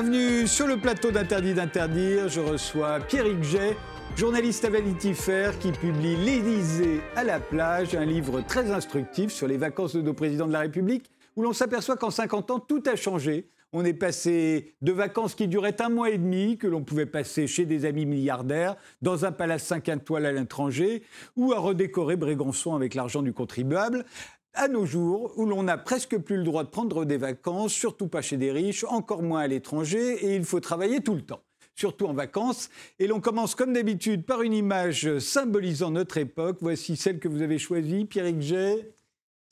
Bienvenue sur le plateau d'Interdit d'interdire. Je reçois Pierrick Jay, journaliste à Vanity Fair qui publie L'Élysée à la plage, un livre très instructif sur les vacances de nos présidents de la République, où l'on s'aperçoit qu'en 50 ans, tout a changé. On est passé de vacances qui duraient un mois et demi, que l'on pouvait passer chez des amis milliardaires, dans un palace 5 étoiles à l'étranger, ou à redécorer Brégançon avec l'argent du contribuable, à nos jours, où l'on n'a presque plus le droit de prendre des vacances, surtout pas chez des riches, encore moins à l'étranger, et il faut travailler tout le temps surtout en vacances. Et l'on commence comme d'habitude par une image symbolisant notre époque. Voici celle que vous avez choisie, Pierrick Jay.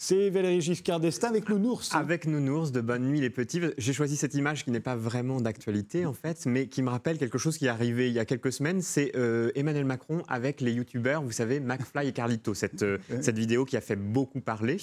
C'est Valérie Giscard d'Estaing avec Nounours. Avec Nounours de Bonne Nuit les Petits. J'ai choisi cette image qui n'est pas vraiment d'actualité en fait, mais qui me rappelle quelque chose qui est arrivé il y a quelques semaines. C'est euh, Emmanuel Macron avec les youtubeurs, vous savez, McFly et Carlito. Cette, euh, cette vidéo qui a fait beaucoup parler.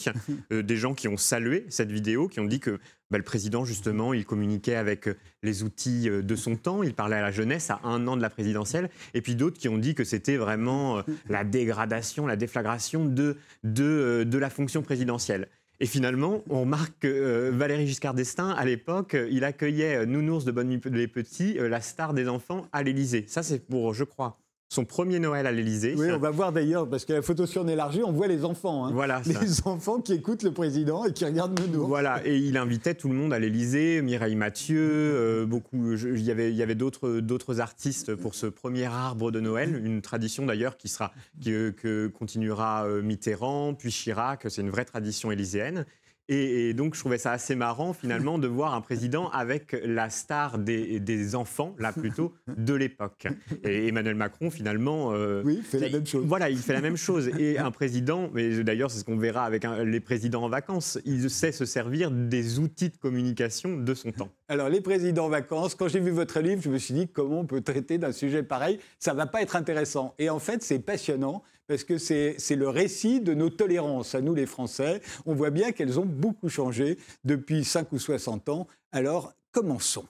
Euh, des gens qui ont salué cette vidéo, qui ont dit que bah, le président, justement, il communiquait avec euh, les outils euh, de son temps, il parlait à la jeunesse à un an de la présidentielle, et puis d'autres qui ont dit que c'était vraiment euh, la dégradation, la déflagration de, de, de la fonction présidentielle. Et finalement, on remarque que Valéry Giscard d'Estaing, à l'époque, il accueillait Nounours de Bonne Nuit les Petits, la star des enfants, à l'Élysée. Ça, c'est pour, je crois, son premier Noël à l'Élysée. Oui, on va voir d'ailleurs, parce que la photo sur élargie, on voit les enfants. Hein. Voilà. Les enfants qui écoutent le président et qui regardent nous. Voilà, et il invitait tout le monde à l'Élysée, Mireille Mathieu, euh, beaucoup. il y avait, il y avait d'autres, artistes pour ce premier arbre de Noël, une tradition d'ailleurs qui sera, qui, euh, que continuera euh, Mitterrand, puis Chirac. C'est une vraie tradition élyséenne. Et, donc, je trouvais ça assez marrant, finalement, de voir un président avec la star des, enfants, là plutôt, de l'époque. Et Emmanuel Macron, finalement. Euh, oui, fait la même chose. Voilà, il fait la même chose. Et un président, mais d'ailleurs, c'est ce qu'on verra avec les présidents en vacances, il sait se servir des outils de communication de son temps. Alors, les présidents en vacances, quand j'ai vu votre livre, je me suis dit comment on peut traiter d'un sujet pareil? Ça ne va pas être intéressant. Et en fait, c'est passionnant parce que c'est le récit de nos tolérances à nous les Français. On voit bien qu'elles ont beaucoup changé depuis 5 ou 60 ans. Alors, commençons.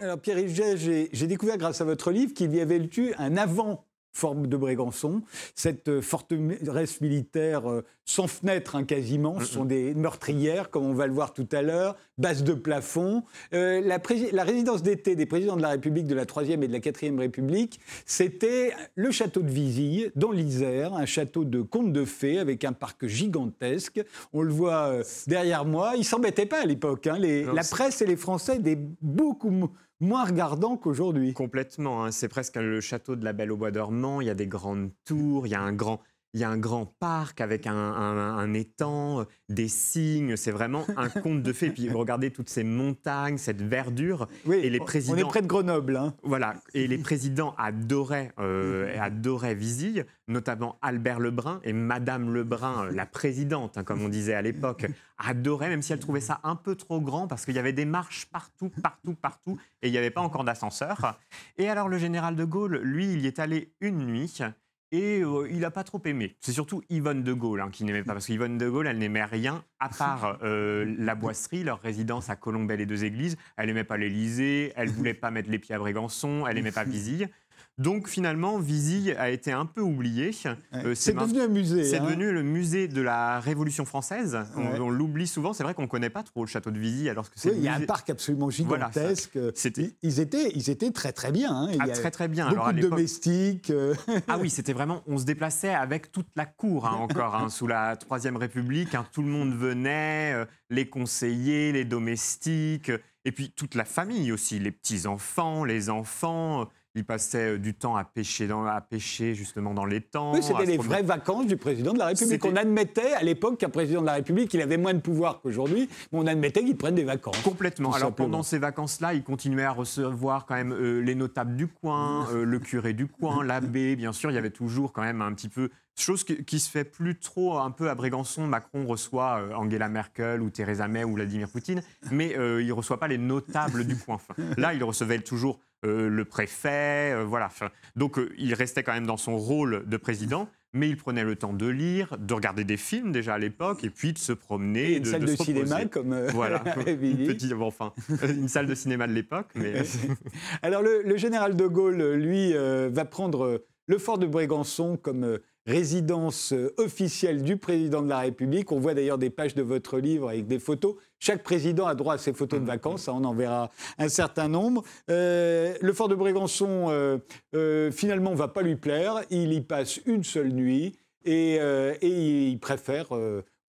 Alors Pierre-Yves j'ai découvert grâce à votre livre qu'il y avait eu un avant forme de Brégançon. Cette forteresse militaire euh, sans fenêtre hein, quasiment, ce sont des meurtrières, comme on va le voir tout à l'heure, base de plafond. Euh, la, la, résidence d'été des présidents de la République de la Troisième et de la Quatrième République, c'était le château de Vizille, dans l'Isère, un château de conte de fées avec un parc gigantesque. On le voit euh, derrière moi. Ils s'embêtaient pas à l'époque. Hein. La presse et les Français étaient beaucoup moins regardant qu'aujourd'hui. Complètement. Hein. C'est presque le château de la Belle au Bois dormant. Il y a des grandes tours, il y a un grand il y a un grand parc avec un, étang, euh, des cygnes. C'est vraiment un conte de fées. Puis regardez toutes ces montagnes, cette verdure. Oui, et les présidents. On est près de Grenoble. Hein. Voilà. Et les présidents adoraient, euh, adoraient Visille, notamment Albert Lebrun et Madame Lebrun, euh, la présidente, hein, comme on disait à l'époque, adorait, même si elle trouvait ça un peu trop grand parce qu'il y avait des marches partout, partout, partout, et il n'y avait pas encore d'ascenseur. Et alors le général de Gaulle, lui, il y est allé une nuit et euh, il n'a pas trop aimé. C'est surtout Yvonne de Gaulle hein, qui n'aimait pas, parce qu'Yvonne de Gaulle, elle n'aimait rien à part euh, la boisserie, leur résidence à Colombelle et deux églises. Elle n'aimait pas l'Élysée, elle voulait pas mettre les pieds à Brégançon, elle n'aimait pas Visille. Donc finalement, Visille a été un peu oublié. Euh, c'est devenu un musée. C'est hein. devenu le musée de la Révolution française. On, l'oublie souvent. C'est vrai qu'on ne connaît pas trop le château de Visille alors que c'est. il y a un parc absolument gigantesque. ils étaient, ils étaient très très bien. Hein. Ah, très très bien. Beaucoup de domestiques. Euh. ah oui, c'était vraiment. On se déplaçait avec toute la cour hein, encore sous la Troisième République. tout le monde venait, euh, les conseillers, les domestiques, et puis toute la famille aussi, les petits enfants, les enfants. Il passait euh, du temps à pêcher, dans, à pêcher justement dans les temps. Oui, c'était les vraies vacances du président de la République. On admettait à l'époque qu'un président de la République, il avait moins de pouvoir qu'aujourd'hui, mais on admettait qu'il prenne des vacances. Complètement. Alors pendant ces vacances-là, il continuait à recevoir quand même euh, les notables du coin, euh, le curé du coin, l'abbé, bien sûr. Il y avait toujours quand même un petit peu Chose qui, se fait plus trop un peu à Brégançon. Macron reçoit Angela Merkel ou Theresa May ou Vladimir Poutine, mais il ne reçoit pas les notables du coin. là, il recevait toujours le préfet, euh, voilà. Donc euh, il restait quand même dans son rôle de président, mais il prenait le temps de lire, de regarder des films déjà à l'époque, et puis de se promener. une salle de, cinéma comme voilà, une petite, enfin, une salle de cinéma de l'époque. Mais... Alors le, général de Gaulle, lui, va prendre le fort de Brégançon comme euh, résidence euh, officielle du président de la République. On voit d'ailleurs des pages de votre livre avec des photos. Chaque président a droit à ses photos de vacances, on en verra un certain nombre. Euh, le fort de Brégançon, finalement, ne va pas lui plaire. Il y passe une seule nuit et, et il préfère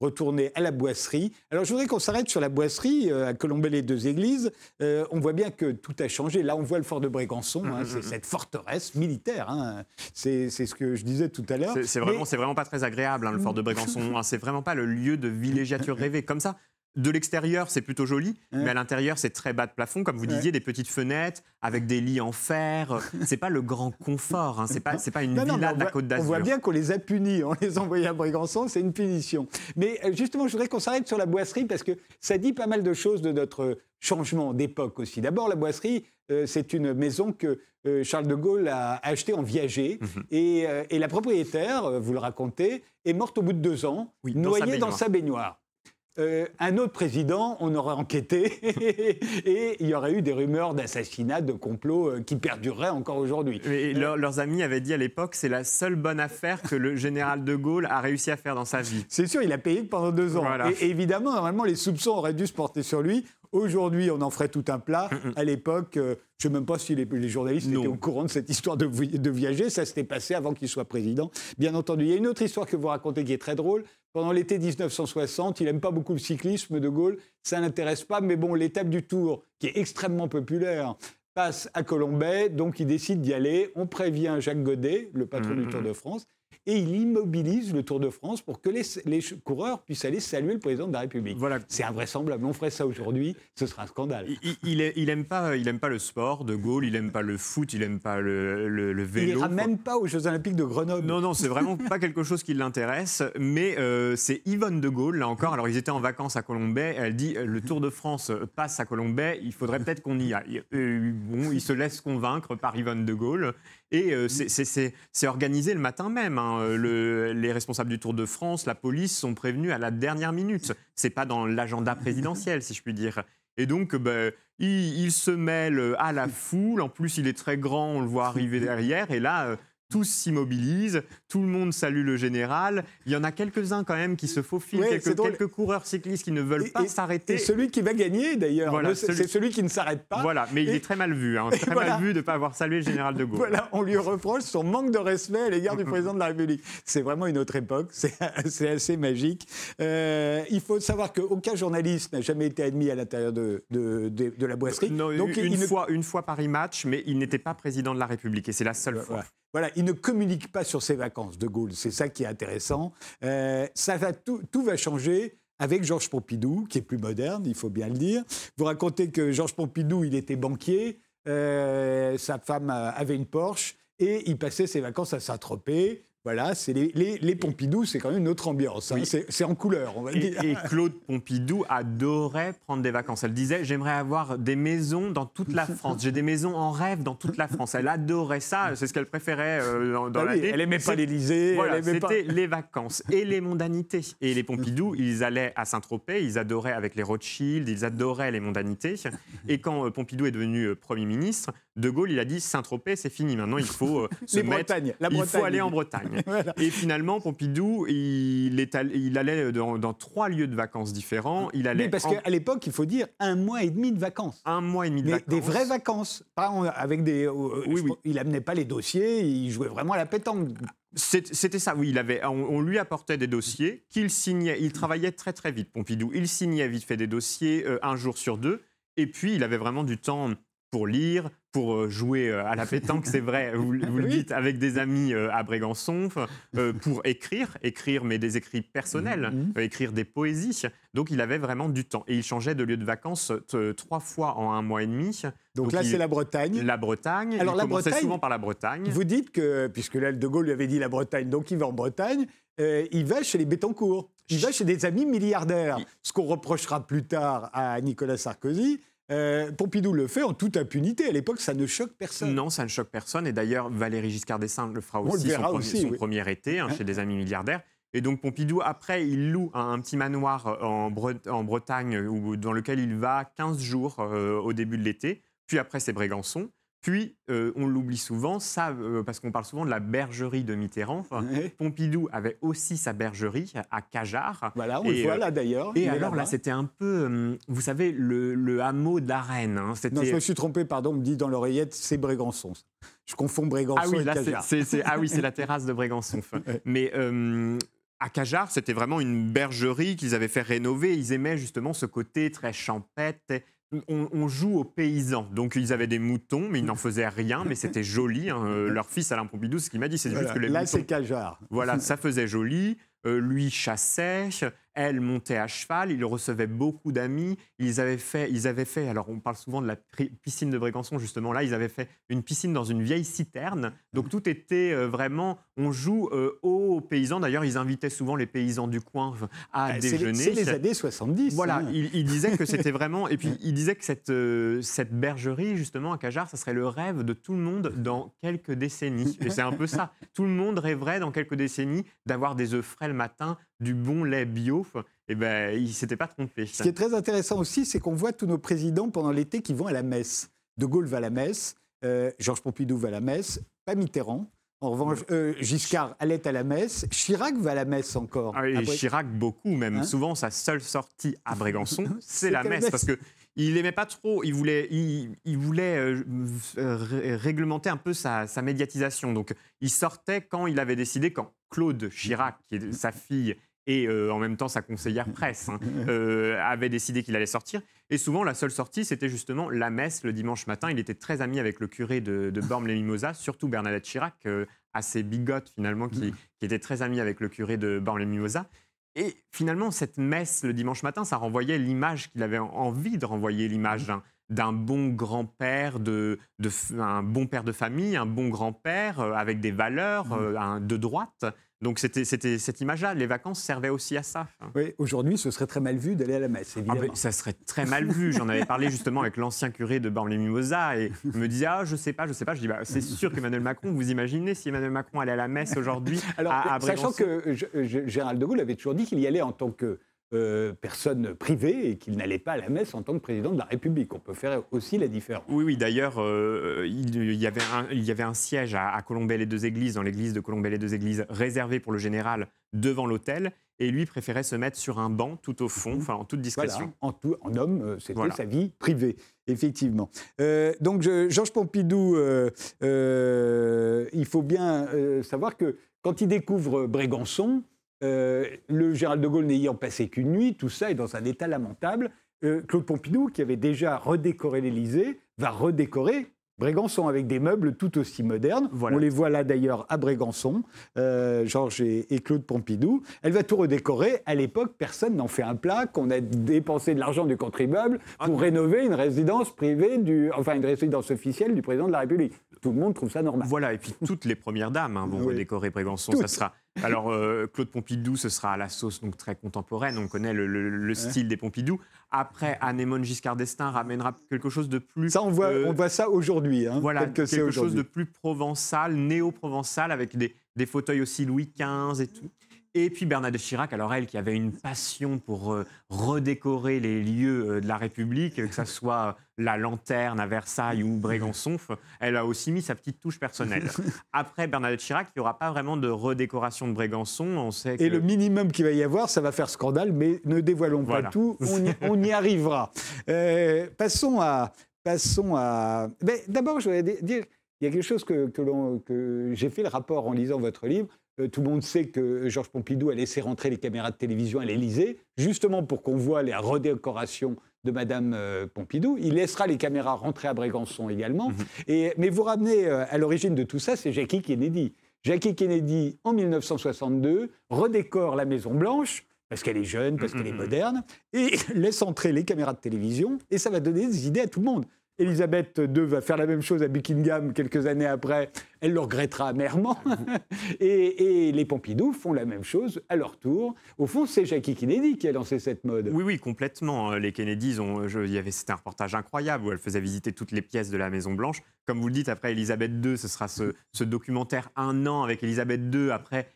retourner à la boisserie. Alors je voudrais qu'on s'arrête sur la boisserie euh, à Colombey les deux églises. Euh, on voit bien que tout a changé. Là, on voit le fort de Brégançon, hein, c'est cette forteresse militaire. Hein. C'est ce que je disais tout à l'heure. C'est vraiment, vraiment pas très agréable, hein, le fort de Brégançon. c'est vraiment pas le lieu de villégiature rêvée. Comme ça, de l'extérieur, c'est plutôt joli, mais à l'intérieur, c'est très bas de plafond, comme vous disiez, des petites fenêtres avec des lits en fer. C'est pas le grand confort. Hein. C'est pas, une villa de la Côte d'Azur. On voit bien qu'on les a punis, on les a envoyés à Brégançon, c'est une punition. Mais euh, justement, je voudrais qu'on s'arrête sur la boisserie parce que ça dit pas mal de choses de notre changement d'époque aussi. D'abord, la boisserie, euh, c'est une maison que euh, Charles de Gaulle a achetée en viager. Mhm. et, la propriétaire, vous le racontez, est morte au bout de deux ans, noyée dans sa baignoire. Euh, un autre président, on aurait enquêté et il y aurait eu des rumeurs d'assassinat, de complot euh, qui perdureraient encore aujourd'hui. Et leurs amis avaient dit à l'époque, c'est la seule bonne affaire que le général de Gaulle a réussi à faire dans sa vie. C'est sûr, il a payé pendant deux ans. Et, évidemment, normalement, les soupçons auraient dû se porter sur lui. Aujourd'hui, on en ferait tout un plat. Mm, mm. À l'époque, euh, je ne sais même pas si les, journalistes étaient au courant de cette histoire de, de viager. Ça s'était passé avant qu'il soit président, bien entendu. Il y a une autre histoire que vous racontez qui est très drôle. Pendant l'été 1960, il n'aime pas beaucoup le cyclisme, De Gaulle. Ça n'intéresse pas. Mais bon, l'étape du Tour, qui est extrêmement populaire, passe à Colombay. Donc, il décide d'y aller. On prévient Jacques Godet, le patron du mm, Tour de France et il immobilise le Tour de France pour que les, coureurs puissent aller saluer le président de la République. Voilà. C'est invraisemblable. On ferait ça aujourd'hui, ce serait un scandale. Il, il, aime pas, il aime pas le sport, De Gaulle. Il aime pas le foot. Il aime pas le, le, vélo. Il ira même pas aux Jeux Olympiques de Grenoble. Non, non, c'est vraiment pas quelque chose qui l'intéresse. Mais euh, c'est Yvonne De Gaulle là encore. Alors ils étaient en vacances à Colombay. Elle dit le Tour de France passe à Colombay. Il faudrait peut-être qu'on y aille. Euh, bon, il se laisse convaincre par Yvonne De Gaulle. Et euh, c'est organisé le matin même. Hein. Le, les responsables du Tour de France, la police sont prévenus à la dernière minute. C'est pas dans l'agenda présidentiel, si je puis dire. Et donc, ben, il, se mêle à la foule. En plus, il est très grand, on le voit arriver derrière. Et là, euh, tous s'immobilisent, tout le monde salue le général. Il y en a quelques-uns quand même qui se faufilent, quelques, coureurs cyclistes qui ne veulent pas s'arrêter. Et celui qui va gagner d'ailleurs, c'est celui... qui ne s'arrête pas. Voilà, mais il est très mal vu, hein. très mal vu de ne pas avoir salué le général de Gaulle. Voilà, on lui reproche son manque de respect à l'égard du président de la République. C'est vraiment une autre époque, c'est assez magique. Euh, il faut savoir qu'aucun journaliste n'a jamais été admis à l'intérieur de, de, la boisserie. Donc, une, fois, une fois Paris Match, mais il n'était pas président de la République et c'est la seule fois. Voilà, il ne communique pas sur ses vacances, De Gaulle. C'est ça qui est intéressant. Euh, ça va tout, va changer avec Georges Pompidou, qui est plus moderne, il faut bien le dire. Vous racontez que Georges Pompidou, il était banquier, euh, sa femme avait une Porsche, et il passait ses vacances à Saint-Tropez. Voilà, c'est les, Pompidou, c'est quand même une autre ambiance. Hein. C'est en couleur, on va dire. Et Claude Pompidou adorait prendre des vacances. Elle disait J'aimerais avoir des maisons dans toute la France. J'ai des maisons en rêve dans toute la France. Elle adorait ça. C'est ce qu'elle préférait euh, dans, bah Elle n'aimait pas l'Élysée. Voilà, C'était les vacances et les mondanités. Et les Pompidou, ils allaient à Saint-Tropez. Ils adoraient avec les Rothschild. Ils adoraient les mondanités. Et quand euh, Pompidou est devenu euh, Premier ministre, De Gaulle, il a dit Saint-Tropez, c'est fini. Maintenant, il faut se mettre. La il faut aller en Bretagne. Et finalement, Pompidou, il, est il allait dans, trois lieux de vacances différents. Il allait parce qu'à l'époque, il faut dire un mois et demi de vacances. Un mois et demi de vacances. Des vraies vacances. Pas avec des. Euh, oui, oui. Il amenait pas les dossiers, il jouait vraiment à la pétanque. C'était ça, oui. Il avait, on, lui apportait des dossiers qu'il signait. Il travaillait très très vite, Pompidou. Il signait vite fait des dossiers euh, un jour sur deux. Et puis, il avait vraiment du temps pour lire, pour euh, jouer euh, à la pétanque, c'est vrai, vous, le dites, avec des amis euh, à Brégançon, pour écrire, écrire, mais des écrits personnels, mmh, mmh. écrire des poésies. Donc il avait vraiment du temps. Et il changeait de lieu de vacances trois fois en un mois et demi. Donc, là, c'est la Bretagne. La Bretagne. Alors il la Bretagne, souvent par la Bretagne. Vous dites que, puisque là, De Gaulle lui avait dit la Bretagne, donc il va en Bretagne, il va chez les Bétancourt. Il va chez des amis milliardaires. Ce qu'on reprochera plus tard à Nicolas Sarkozy, euh, Pompidou le fait en toute impunité. À l'époque, ça ne choque personne. Non, ça ne choque personne. Et d'ailleurs, Valéry Giscard d'Estaing le fera aussi, son, premier, été hein, chez des amis milliardaires. Et donc Pompidou, après, il loue un, petit manoir en, Bretagne où, dans lequel il va 15 jours euh, au début de l'été. Puis après, c'est Brégançon. Puis, euh, on l'oublie souvent, ça, euh, parce qu'on parle souvent de la bergerie de Mitterrand. Pompidou avait aussi sa bergerie à Cajar. Voilà, on le voit là d'ailleurs. Et alors là, c'était un peu, vous savez, le, hameau de la Reine. Hein. non, je me suis trompé, pardon, on me dit dans l'oreillette, c'est Brégançon. Je confonds Brégançon ah oui, et Cajar. ah oui, c'est la terrasse de Brégançon. Mais à Cajar, c'était vraiment une bergerie qu'ils avaient fait rénover. Ils aimaient justement ce côté très champêtre. On, joue aux paysans. Donc, ils avaient des moutons, mais ils n'en faisaient rien, mais c'était joli. Hein. Euh, leur fils, Alain Pompidou, ce qu'il m'a dit, c'est juste que les Là, c'est Cajar. Voilà, ça faisait joli. Euh, lui chassait, elle montait à cheval, il recevait beaucoup d'amis. Ils avaient fait, ils avaient fait, alors on parle souvent de la piscine de Brégançon, justement là, ils avaient fait une piscine dans une vieille citerne. Donc tout était euh, vraiment, on joue euh, aux paysans. D'ailleurs, ils invitaient souvent les paysans du coin à déjeuner. C'est les années 70. Voilà, hein. il, disait que c'était vraiment, et puis il disait que cette, cette bergerie, justement, à Cajar, ça serait le rêve de tout le monde dans quelques décennies. Et c'est un peu ça. Tout le monde rêverait dans quelques décennies d'avoir des œufs frais le matin, du bon lait bio. Eh ben, il s'était pas trompé. Ce qui est très intéressant aussi, c'est qu'on voit tous nos présidents pendant l'été qui vont à la messe. De Gaulle va à la messe, euh, Georges Pompidou va à la messe, pas Mitterrand. En revanche, euh, Giscard allait à la messe. Chirac va à la messe encore. Ah Chirac, beaucoup même. Hein Souvent, sa seule sortie à Brégançon, c'est la messe. Parce que il aimait pas trop, il voulait, il, voulait euh, réglementer un peu sa, sa, médiatisation. Donc, il sortait quand il avait décidé, quand Claude Chirac, qui est sa fille, et euh, en même temps sa conseillère presse, hein, euh, avait décidé qu'il allait sortir. Et souvent, la seule sortie, c'était justement la messe le dimanche matin. Il était très ami avec le curé de, de Bormes-les-Mimosas, surtout Bernadette Chirac, euh, assez bigote finalement, qui, était très ami avec le curé de Bormes-les-Mimosas. Et finalement, cette messe le dimanche matin, ça renvoyait l'image qu'il avait envie de renvoyer, l'image d'un bon grand-père, de, un bon père de famille, un bon grand-père avec des valeurs de droite. Donc c'était cette image-là. Les vacances servaient aussi à ça. Oui, aujourd'hui, ce serait très mal vu d'aller à la messe, ah, évidemment. ça serait très mal vu. J'en avais parlé justement avec l'ancien curé de Bormes-les-Mimosas et il me disait ah je sais pas, je sais pas. Je dis bah, c'est sûr qu'Emmanuel Macron. Vous imaginez si Emmanuel Macron allait à la messe aujourd'hui à, à Sachant que Gérald de Gaulle avait toujours dit qu'il y allait en tant que euh, personne privée et qu'il n'allait pas à la messe en tant que président de la République. On peut faire aussi la différence. Oui, oui. D'ailleurs, euh, il, y avait un, il y avait un siège à, à Colombey-les-Deux-Églises, dans l'église de Colombey-les-Deux-Églises, réservé pour le général devant l'hôtel. Et lui préférait se mettre sur un banc tout au fond, enfin en toute discrétion. en, tout, en, homme, euh, c'était sa vie privée, effectivement. donc Georges Pompidou, il faut bien savoir que quand il découvre Brégançon, euh, le Gérald de Gaulle n'ayant passé qu'une nuit, tout ça est dans un état lamentable. Euh, Claude Pompidou, qui avait déjà redécoré l'Élysée, va redécorer Brégançon avec des meubles tout aussi modernes. On les voit là d'ailleurs à Brégançon, euh, Georges et, Claude Pompidou. Elle va tout redécorer. À l'époque, personne n'en fait un plat qu'on a dépensé de l'argent du contribuable pour ah. rénover une résidence privée, du, enfin une résidence officielle du président de la République. Tout le monde trouve ça normal. Voilà, et puis toutes les premières dames hein, vont redécorer Brégançon. Ça sera alors, euh, Claude Pompidou, ce sera à la sauce donc très contemporaine. On connaît le, style des Pompidou. Après, Anémone Giscard d'Estaing ramènera quelque chose de plus. Ça, on voit, euh, on voit ça aujourd'hui. Hein, voilà, quelque chose de plus provençal, néo-provençal, avec des, des fauteuils aussi Louis XV et tout. Et puis Bernadette Chirac, alors elle qui avait une passion pour euh, redécorer les lieux euh, de la République, que ce soit la lanterne à Versailles ou Brégançon, elle a aussi mis sa petite touche personnelle. Après Bernadette Chirac, il n'y aura pas vraiment de redécoration de Brégançon. On sait Et le minimum qu'il va y avoir, ça va faire scandale, mais ne dévoilons pas tout, on y, arrivera. Euh, passons à... Passons à... D'abord, je voudrais dire, il y a quelque chose que, que j'ai fait le rapport en lisant votre livre. Euh, tout le monde sait que Georges Pompidou a laissé rentrer les caméras de télévision à l'Élysée, justement pour qu'on voit les redécorations de Madame euh, Pompidou. Il laissera les caméras rentrer à Brégançon également. Mhm. Et, mais vous ramenez euh, à l'origine de tout ça, c'est Jackie Kennedy. Jackie Kennedy, en 1962, redécore la Maison Blanche parce qu'elle est jeune, parce qu'elle est mhm. moderne, et laisse entrer les caméras de télévision, et ça va donner des idées à tout le monde. Elisabeth II va faire la même chose à Buckingham quelques années après. Elle le regrettera amèrement. et, les Pompidou font la même chose à leur tour. Au fond, c'est Jackie Kennedy qui a lancé cette mode. Oui, oui, complètement. Les Kennedys, ont, il y avait, c'était un reportage incroyable où elle faisait visiter toutes les pièces de la Maison Blanche. Comme vous le dites, après Elisabeth II, ce sera ce, documentaire un an avec Elisabeth II. Après,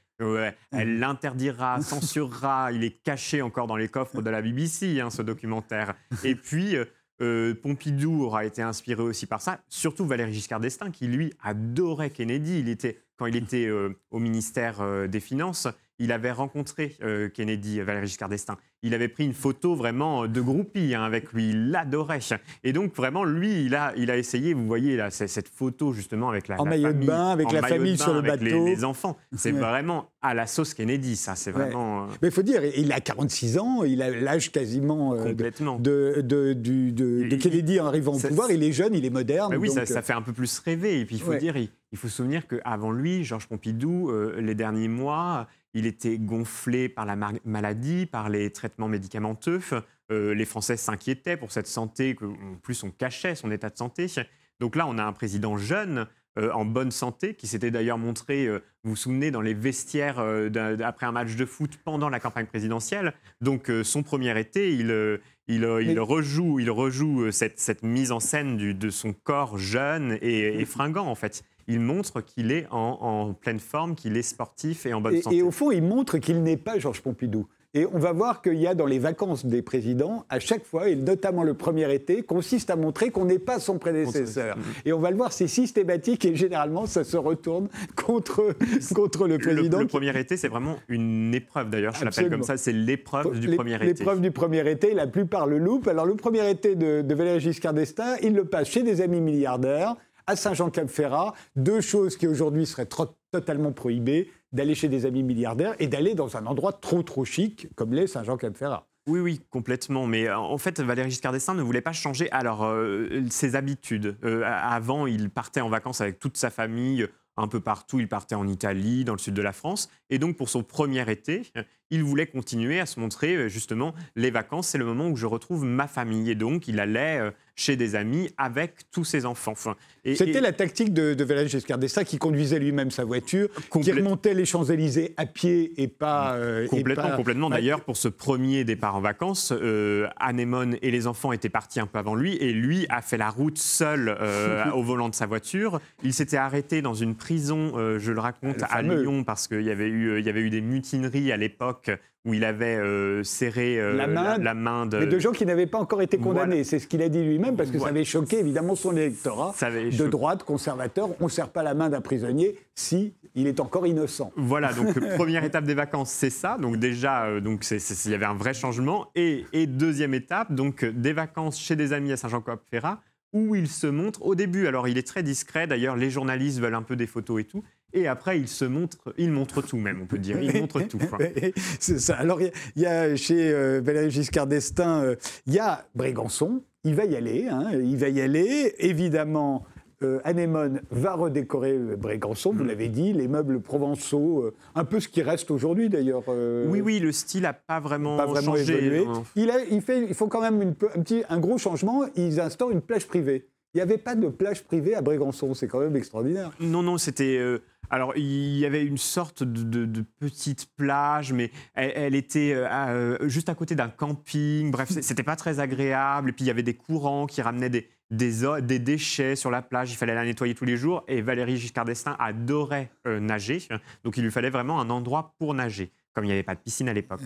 elle l'interdira, censurera. Il est caché encore dans les coffres de la BBC, hein, ce documentaire. Et puis, euh, Pompidou aura été inspiré aussi par ça, surtout Valéry Giscard d'Estaing, qui lui adorait Kennedy. Il était, quand il était au ministère des Finances, il avait rencontré Kennedy, Valéry Giscard d'Estaing il avait pris une photo vraiment de groupie hein, avec lui, il l'adorait. Et donc vraiment, lui, il a, il a essayé, vous voyez là, cette photo justement avec la, en maillot de bain, avec la famille sur le avec bateau, les, enfants. C'est vraiment à la sauce Kennedy, ça. C'est vraiment. Euh, Mais il faut dire, il a 46 ans, il a l'âge quasiment euh, Complètement. de, de, de, Kennedy en arrivant au pouvoir. Il est jeune, il est moderne. oui, ça, fait un peu plus rêver. Et puis il faut dire, il, faut se souvenir qu'avant lui, Georges Pompidou, euh, les derniers mois, il était gonflé par la maladie, par les traitements médicamenteux. Euh, les Français s'inquiétaient pour cette santé, en plus on cachait son état de santé. Donc là, on a un président jeune, euh, en bonne santé, qui s'était d'ailleurs montré, euh, vous vous souvenez, dans les vestiaires après un match de foot pendant la campagne présidentielle. Donc son premier été, il, il, rejoue, il rejoue cette, mise en scène de son corps jeune et, et fringant, en fait il montre qu'il est en, pleine forme, qu'il est sportif et en bonne santé. Et au fond, il montre qu'il n'est pas Georges Pompidou. Et on va voir qu'il y a dans les vacances des présidents, à chaque fois, et notamment le premier été, consiste à montrer qu'on n'est pas son prédécesseur. Et on va le voir, c'est systématique et généralement, ça se retourne contre, contre le président. Le, premier été, c'est vraiment une épreuve d'ailleurs, je l'appelle comme ça, c'est l'épreuve du premier été. L'épreuve du premier été, la plupart le loupent. Alors le premier été de, de Valéry Giscard d'Estaing, il le passe chez des amis milliardaires, à Saint-Jean-Cap-Ferrat, deux choses qui aujourd'hui seraient totalement prohibées, d'aller chez des amis milliardaires et d'aller dans un endroit trop trop chic comme l'est Saint-Jean-Cap-Ferrat. Oui, oui, complètement. Mais euh, en fait, Valéry Giscard d'Estaing ne voulait pas changer alors euh, ses habitudes. Euh, avant, il partait en vacances avec toute sa famille un peu partout. Il partait en Italie, dans le sud de la France. Et donc, pour son premier été, il voulait continuer à se montrer justement les vacances. C'est le moment où je retrouve ma famille. Et donc, il allait chez des amis avec tous ses enfants. C'était la tactique de, de Valéry Giscard d'Estaing qui conduisait lui-même sa voiture, qui remontait les Champs-Élysées à pied et pas. Euh, complètement, complètement. D'ailleurs, pour ce premier départ en vacances, euh, Anémone et les enfants étaient partis un peu avant lui et lui a fait la route seul euh, au volant de sa voiture. Il s'était arrêté dans une prison, je le raconte, à Lyon parce qu'il y, avait eu, il y avait eu des mutineries à l'époque où il avait euh, serré euh, la, main, de... Mais de gens qui n'avaient pas encore été condamnés. C'est ce qu'il a dit lui-même, parce que ça avait choqué évidemment son électorat de droite, conservateur. On ne serre pas la main d'un prisonnier si il est encore innocent. Voilà, donc première étape des vacances, c'est ça. Donc déjà, euh, donc il y avait un vrai changement. Et, et deuxième étape, donc des vacances chez des amis à Saint-Jean-Cap-Ferrat, où il se montre au début. Alors il est très discret, d'ailleurs les journalistes veulent un peu des photos et tout. Et après, il se montre, il montre tout même, on peut dire. Il montre tout. C'est ça. Alors, il y, a chez euh, Valéry Giscard d'Estaing, euh, il y a Brégançon. Il va y aller. Hein, il va y aller. Évidemment, euh, Anémone va redécorer Brégançon, vous mm. l'avez dit, les meubles provençaux, un peu ce qui reste aujourd'hui d'ailleurs. oui, oui, le style n'a pas vraiment, pas vraiment changé. Évolué. Il, a, il, fait, il faut quand même une, un, petit, un gros changement. Ils instaurent une plage privée. Il n'y avait pas de plage privée à Brégançon, c'est quand même extraordinaire. Non, non, c'était. Alors, il y avait une sorte de, petite plage, mais elle, était euh, euh, juste à côté d'un camping. Bref, c'était pas très agréable. Et puis, il y avait des courants qui ramenaient des, des, déchets sur la plage. Il fallait la nettoyer tous les jours. Et Valérie Giscard d'Estaing adorait euh, nager. Donc, il lui fallait vraiment un endroit pour nager comme il n'y avait pas de piscine à l'époque.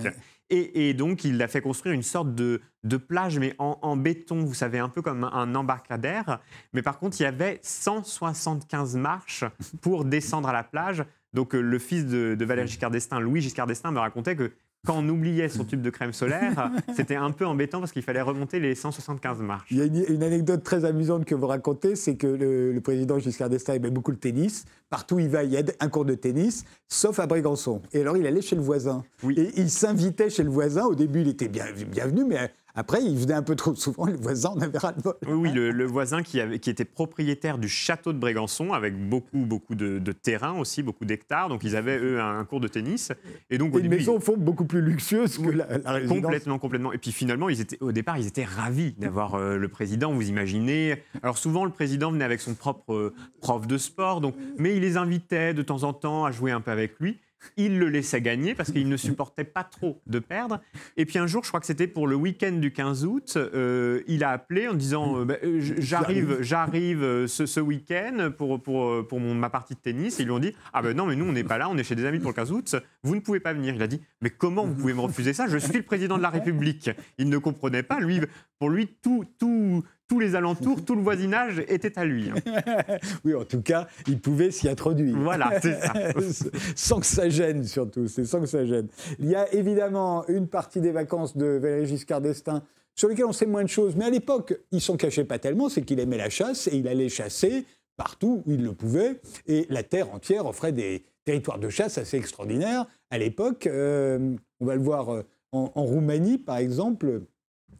Et, donc, il a fait construire une sorte de, plage, mais en, béton, vous savez, un peu comme un embarcadère. Mais par contre, il y avait 175 marches pour descendre à la plage. Donc, euh, le fils de, de Valéry Giscard d'Estaing, Louis Giscard d'Estaing, me racontait que quand on oubliait son tube de crème solaire, c'était un peu embêtant parce qu'il fallait remonter les 175 marches. Il y a une, anecdote très amusante que vous racontez, c'est que le, président Giscard d'Estaing aimait beaucoup le tennis. Partout où il va, il y a un cours de tennis, sauf à Brégançon. Et alors, il allait chez le voisin. Et il s'invitait chez le voisin. Au début, il était bien, bienvenu, mais après, il venait un peu trop souvent, le voisin en avait ras le Oui, oui le, voisin qui, avait, qui, était propriétaire du château de Brégançon, avec beaucoup, beaucoup de, terrain aussi, beaucoup d'hectares. Donc, ils avaient, eux, un cours de tennis. Et donc, une maison, au fond, beaucoup plus luxueuse que la, résidence. Complètement, complètement. Et puis, finalement, ils étaient, au départ, ils étaient ravis d'avoir euh, le président, vous imaginez. Alors, souvent, le président venait avec son propre euh, prof de sport, donc, mais il les invitait de temps en temps à jouer un peu avec lui. Il le laissait gagner parce qu'il ne supportait pas trop de perdre. Et puis un jour, je crois que c'était pour le week-end du 15 août, euh, il a appelé en disant bah, j'arrive, j'arrive ce, week-end pour, pour, pour ma partie de tennis. Et ils lui ont dit ah ben non, mais nous on n'est pas là, on est chez des amis pour le 15 août, vous ne pouvez pas venir. Il a dit mais comment vous pouvez me refuser ça? Je suis le président de la République. Il ne comprenait pas. Lui, pour lui, tout, tout tous les alentours, tout le voisinage était à lui. oui, en tout cas, il pouvait s'y introduire. Voilà, c'est ça. sans que ça gêne, surtout. C'est sans que ça gêne. Il y a évidemment une partie des vacances de Valéry Giscard d'Estaing sur lesquelles on sait moins de choses. Mais à l'époque, ils s'en cachaient pas tellement. C'est qu'il aimait la chasse et il allait chasser partout où il le pouvait. Et la terre entière offrait des territoires de chasse assez extraordinaires. À l'époque, euh, on va le voir euh, en, en Roumanie, par exemple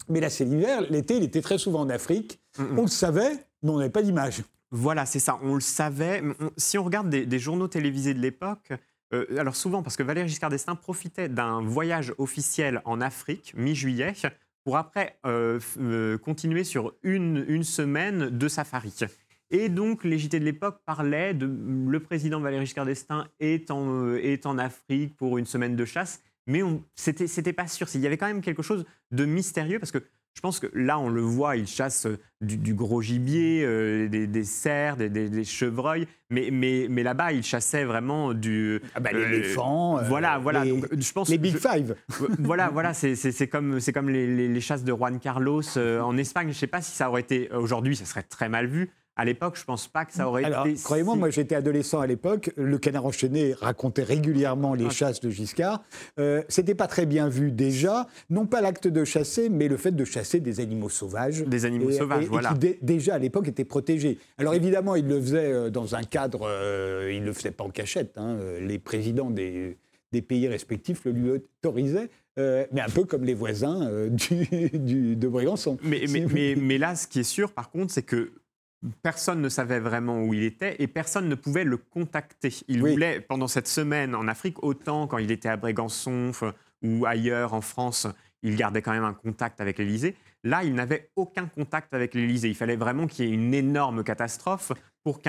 mais là, c'est l'hiver. L'été, il était très souvent en Afrique. On le savait, mais on n'avait pas d'image. Voilà, c'est ça. On le savait. si on regarde des, journaux télévisés de l'époque, euh, alors souvent, parce que Valéry Giscard d'Estaing profitait d'un voyage officiel en Afrique, mi-juillet, pour après euh, euh, continuer sur une, une semaine de safari. Et donc, les JT de l'époque parlaient de le président Valéry Giscard d'Estaing est en, est en Afrique pour une semaine de chasse mais c'était c'était pas sûr. Il y avait quand même quelque chose de mystérieux parce que je pense que là, on le voit, il chasse euh, du, gros gibier, euh, des, cerfs, des, chevreuils, mais, mais, mais là-bas, il chassait vraiment du. Ah bah, l'éléphant. Euh, voilà, voilà. Les, je pense les Big Five. voilà, voilà. C'est comme, comme les, chasses de Juan Carlos en Espagne. Je ne sais pas si ça aurait été. Aujourd'hui, ça serait très mal vu. À l'époque, je ne pense pas que ça aurait Alors, été. Croyez-moi, moi, j'étais adolescent à l'époque. Le canard enchaîné racontait régulièrement les ah. chasses de Giscard. Euh, C'était pas très bien vu déjà, non pas l'acte de chasser, mais le fait de chasser des animaux sauvages. Des animaux sauvages, voilà. qui déjà à l'époque étaient protégés. Alors évidemment, il le faisait euh, dans un cadre, euh, il ne le faisait pas en cachette. Hein. Les présidents des, des, pays respectifs le lui autorisaient. Euh, mais un peu comme les voisins du, de Brégançon. Mais, mais, mais, mais, là, ce qui est sûr, par contre, c'est que personne ne savait vraiment où il était et personne ne pouvait le contacter. Il voulait, pendant cette semaine en Afrique, autant quand il était à Brégançon ou ailleurs en France, il gardait quand même un contact avec l'Élysée. Là, il n'avait aucun contact avec l'Élysée. Il fallait vraiment qu'il y ait une énorme catastrophe pour,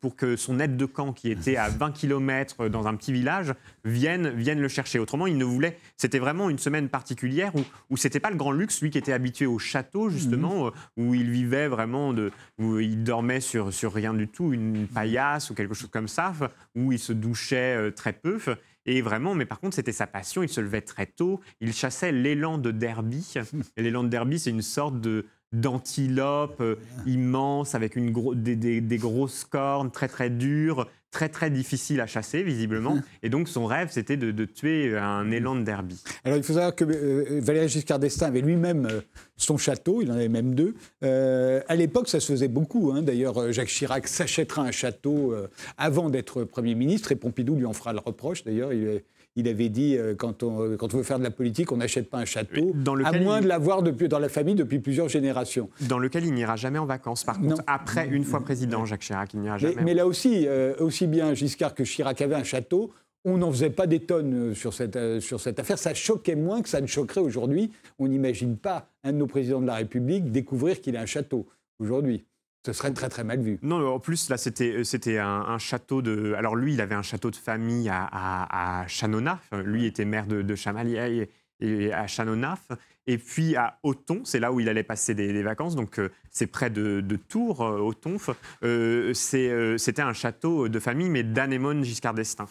pour que son aide de camp, qui était à 20 km dans un petit village, vienne, vienne le chercher. Autrement, il ne voulait. C'était vraiment une semaine particulière où, où c'était pas le grand luxe, lui qui était habitué au château, justement, mhm. euh, où il vivait vraiment, de, où il dormait sur, sur rien du tout, une paillasse ou quelque chose comme ça, où il se douchait euh, très peu. Et vraiment, mais par contre, c'était sa passion. Il se levait très tôt. Il chassait l'élan de Derby. Et l'élan de Derby, c'est une sorte de, d'antilope euh, immense avec une des, grosses cornes très très dures, très très difficiles à chasser visiblement. Et donc son rêve c'était de, tuer un élan de derby. Alors il faut savoir que euh, Valéry Giscard d'Estaing avait lui-même euh, son château, il en avait même deux. à l'époque ça se faisait beaucoup. Hein. D'ailleurs Jacques Chirac s'achètera un château avant d'être Premier ministre et Pompidou lui en fera le reproche. D'ailleurs il il avait dit euh, quand, on, quand on veut faire de la politique, on n'achète pas un château, à moins de l'avoir dans la famille depuis plusieurs générations. Dans lequel il n'ira jamais en vacances, par contre. Après, une fois président, Jacques Chirac, il n'ira jamais. Mais, mais là aussi, euh, aussi bien Giscard que Chirac avaient un château. On n'en faisait pas des tonnes euh, sur cette, sur cette affaire. Ça choquait moins que ça ne choquerait aujourd'hui. On n'imagine pas un de nos présidents de la République découvrir qu'il a un château aujourd'hui. Ce serait très très mal vu. Non, en plus, là, c'était, euh, un, château de. Alors, lui, il avait un château de famille à, à, Chanonaf. Lui était maire de, de Chamalières et à Chanonaf. Et puis à Auton, c'est là où il allait passer des, vacances, donc euh, c'est près de, Tours, euh, Autonf. c'était un château de famille, mais d'Anémone Giscard d'Estaing.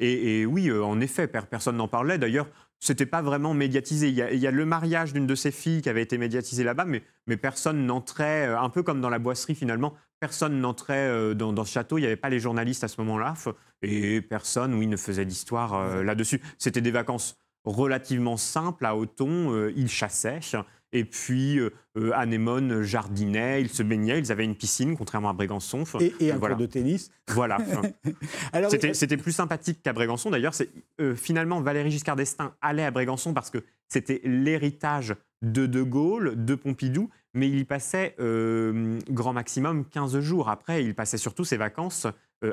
Et, oui, en effet, personne n'en parlait. D'ailleurs, c'était pas vraiment médiatisé. Il y, a, le mariage d'une de ses filles qui avait été médiatisé là-bas, mais, personne n'entrait, euh, un peu comme dans la boisserie finalement, personne n'entrait euh, dans, ce château. Il n'y avait pas les journalistes à ce moment-là, et personne, oui, ne faisait d'histoire euh, là-dessus. C'était des vacances relativement simples à Auton. il chassait. Et puis, euh, euh, Anémone jardinait, ils se baignaient, ils avaient une piscine, contrairement à Brégançon. Et, un voilà. de tennis. Voilà. C'était plus sympathique qu'à Brégançon. D'ailleurs, euh, finalement, Valéry Giscard d'Estaing allait à Brégançon parce que c'était l'héritage de De Gaulle, de Pompidou, mais il y passait grand maximum 15 jours. Après, il passait surtout ses vacances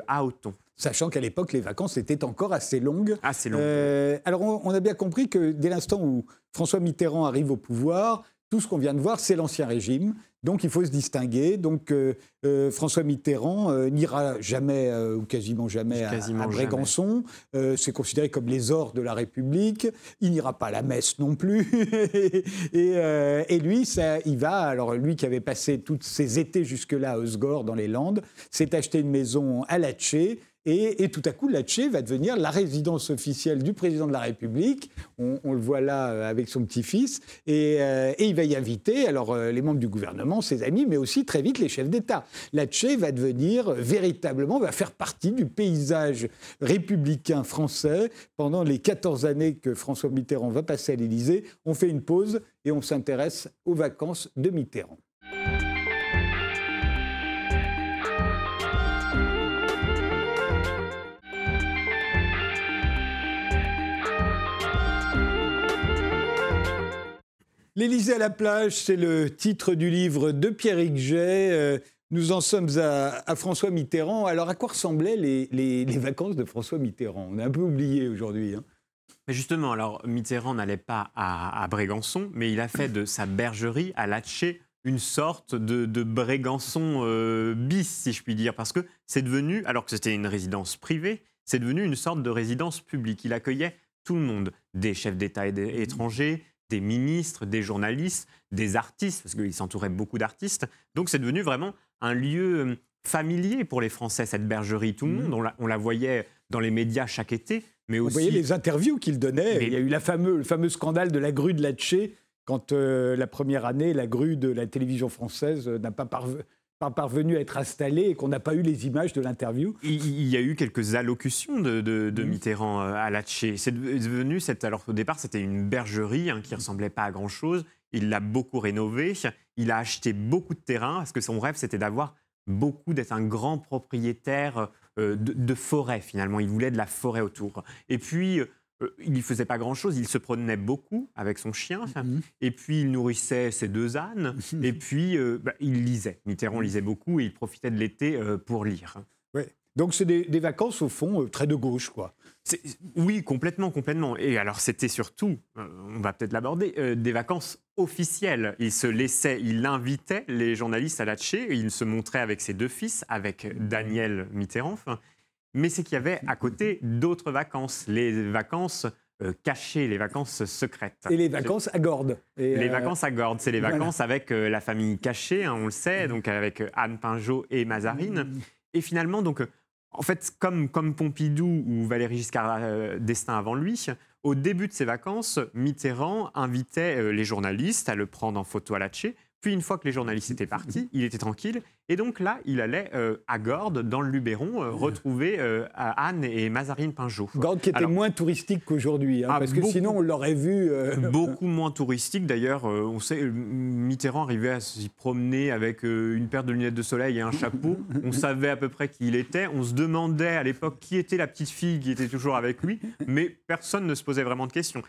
à Auton. Sachant qu'à l'époque, les vacances étaient encore assez longues. Assez longues. Euh, alors, on, a bien compris que dès l'instant où François Mitterrand arrive au pouvoir, tout ce qu'on vient de voir, c'est l'Ancien Régime. Donc il faut se distinguer. Donc François Mitterrand n'ira jamais ou quasiment jamais à, Brégançon. C'est considéré comme les ors de la République. Il n'ira pas à la messe non plus. et, lui, ça, il va. Alors lui qui avait passé tous ses étés jusque-là à Osgore dans les Landes, s'est acheté une maison à Latché et, tout à coup, Latché va devenir la résidence officielle du président de la République. On, le voit là euh, avec son petit-fils. Euh, et, il va y inviter alors euh, les membres du gouvernement, ses amis, mais aussi très vite les chefs d'État. Latché va devenir véritablement, va faire partie du paysage républicain français pendant les 14 années que François Mitterrand va passer à l'Élysée. On fait une pause et on s'intéresse aux vacances de Mitterrand. L'Élysée à la plage, c'est le titre du livre de Pierre Jay. Euh, nous en sommes à, François Mitterrand. Alors, à quoi ressemblaient les, vacances de François Mitterrand? On a un peu oublié aujourd'hui. Hein. Justement, alors Mitterrand n'allait pas à, Brégançon, mais il a fait de sa bergerie à Latché une sorte de, Brégançon euh, bis, si je puis dire, parce que c'est devenu, alors que c'était une résidence privée, c'est devenu une sorte de résidence publique. Il accueillait tout le monde, des chefs d'État étrangers, des ministres, des journalistes, des artistes, parce qu'il s'entourait beaucoup d'artistes. Donc c'est devenu vraiment un lieu euh, familier pour les Français, cette bergerie. Tout le mmh. monde, on la, voyait dans les médias chaque été, mais aussi... Vous voyez les interviews qu'il donnait. Il y a eu la le fameux scandale de la grue de Latché, quand euh, la première année, la grue de la télévision française euh, n'a pas parvenu pas parvenu à être installé et qu'on n'a pas eu les images de l'interview. Il y a eu quelques allocutions de, Mitterrand euh, à Latché. C'est devenu, cette, alors au départ, c'était une bergerie hein, qui ressemblait pas à grand-chose. Il l'a beaucoup rénové. Il a acheté beaucoup de terrain parce que son rêve, c'était d'avoir beaucoup, d'être un grand propriétaire euh, de, de, forêt finalement. Il voulait de la forêt autour. Et puis, euh, il ne faisait pas grand-chose, il se promenait beaucoup avec son chien, mhm. et puis il nourrissait ses deux ânes, et puis euh, bah, il lisait. Mitterrand lisait beaucoup et il profitait de l'été euh, pour lire. Ouais. Donc c'est des, vacances au fond très de gauche, quoi. Oui, complètement, complètement. Et alors c'était surtout, on va peut-être l'aborder, des vacances officielles. Il se laissait, il invitait les journalistes à Latché, il se montrait avec ses deux fils, avec Daniel Mitterrand mais c'est qu'il y avait à côté d'autres vacances, les vacances euh, cachées, les vacances secrètes. Et les vacances à Gordes. les euh, vacances à Gordes, c'est les vacances avec euh, la famille cachée, hein, on le sait, donc avec Anne Pinjot et Mazarine. Et finalement, donc, en fait, comme, comme Pompidou ou Valéry Giscard d'Estaing avant lui, au début de ses vacances, Mitterrand invitait les journalistes à le prendre en photo à la puis une fois que les journalistes étaient partis, il était tranquille. Et donc là, il allait euh, à Gordes, dans le Luberon, euh, retrouver euh, Anne et Mazarine Pinjot. Gordes qui était moins touristique qu'aujourd'hui, hein, ah, parce que sinon on l'aurait vu. Beaucoup moins touristique. D'ailleurs, on sait, Mitterrand arrivait à s'y promener avec une paire de lunettes de soleil et un chapeau. On savait à peu près qui il était. On se demandait à l'époque qui était la petite fille qui était toujours avec lui, mais personne ne se posait vraiment de questions.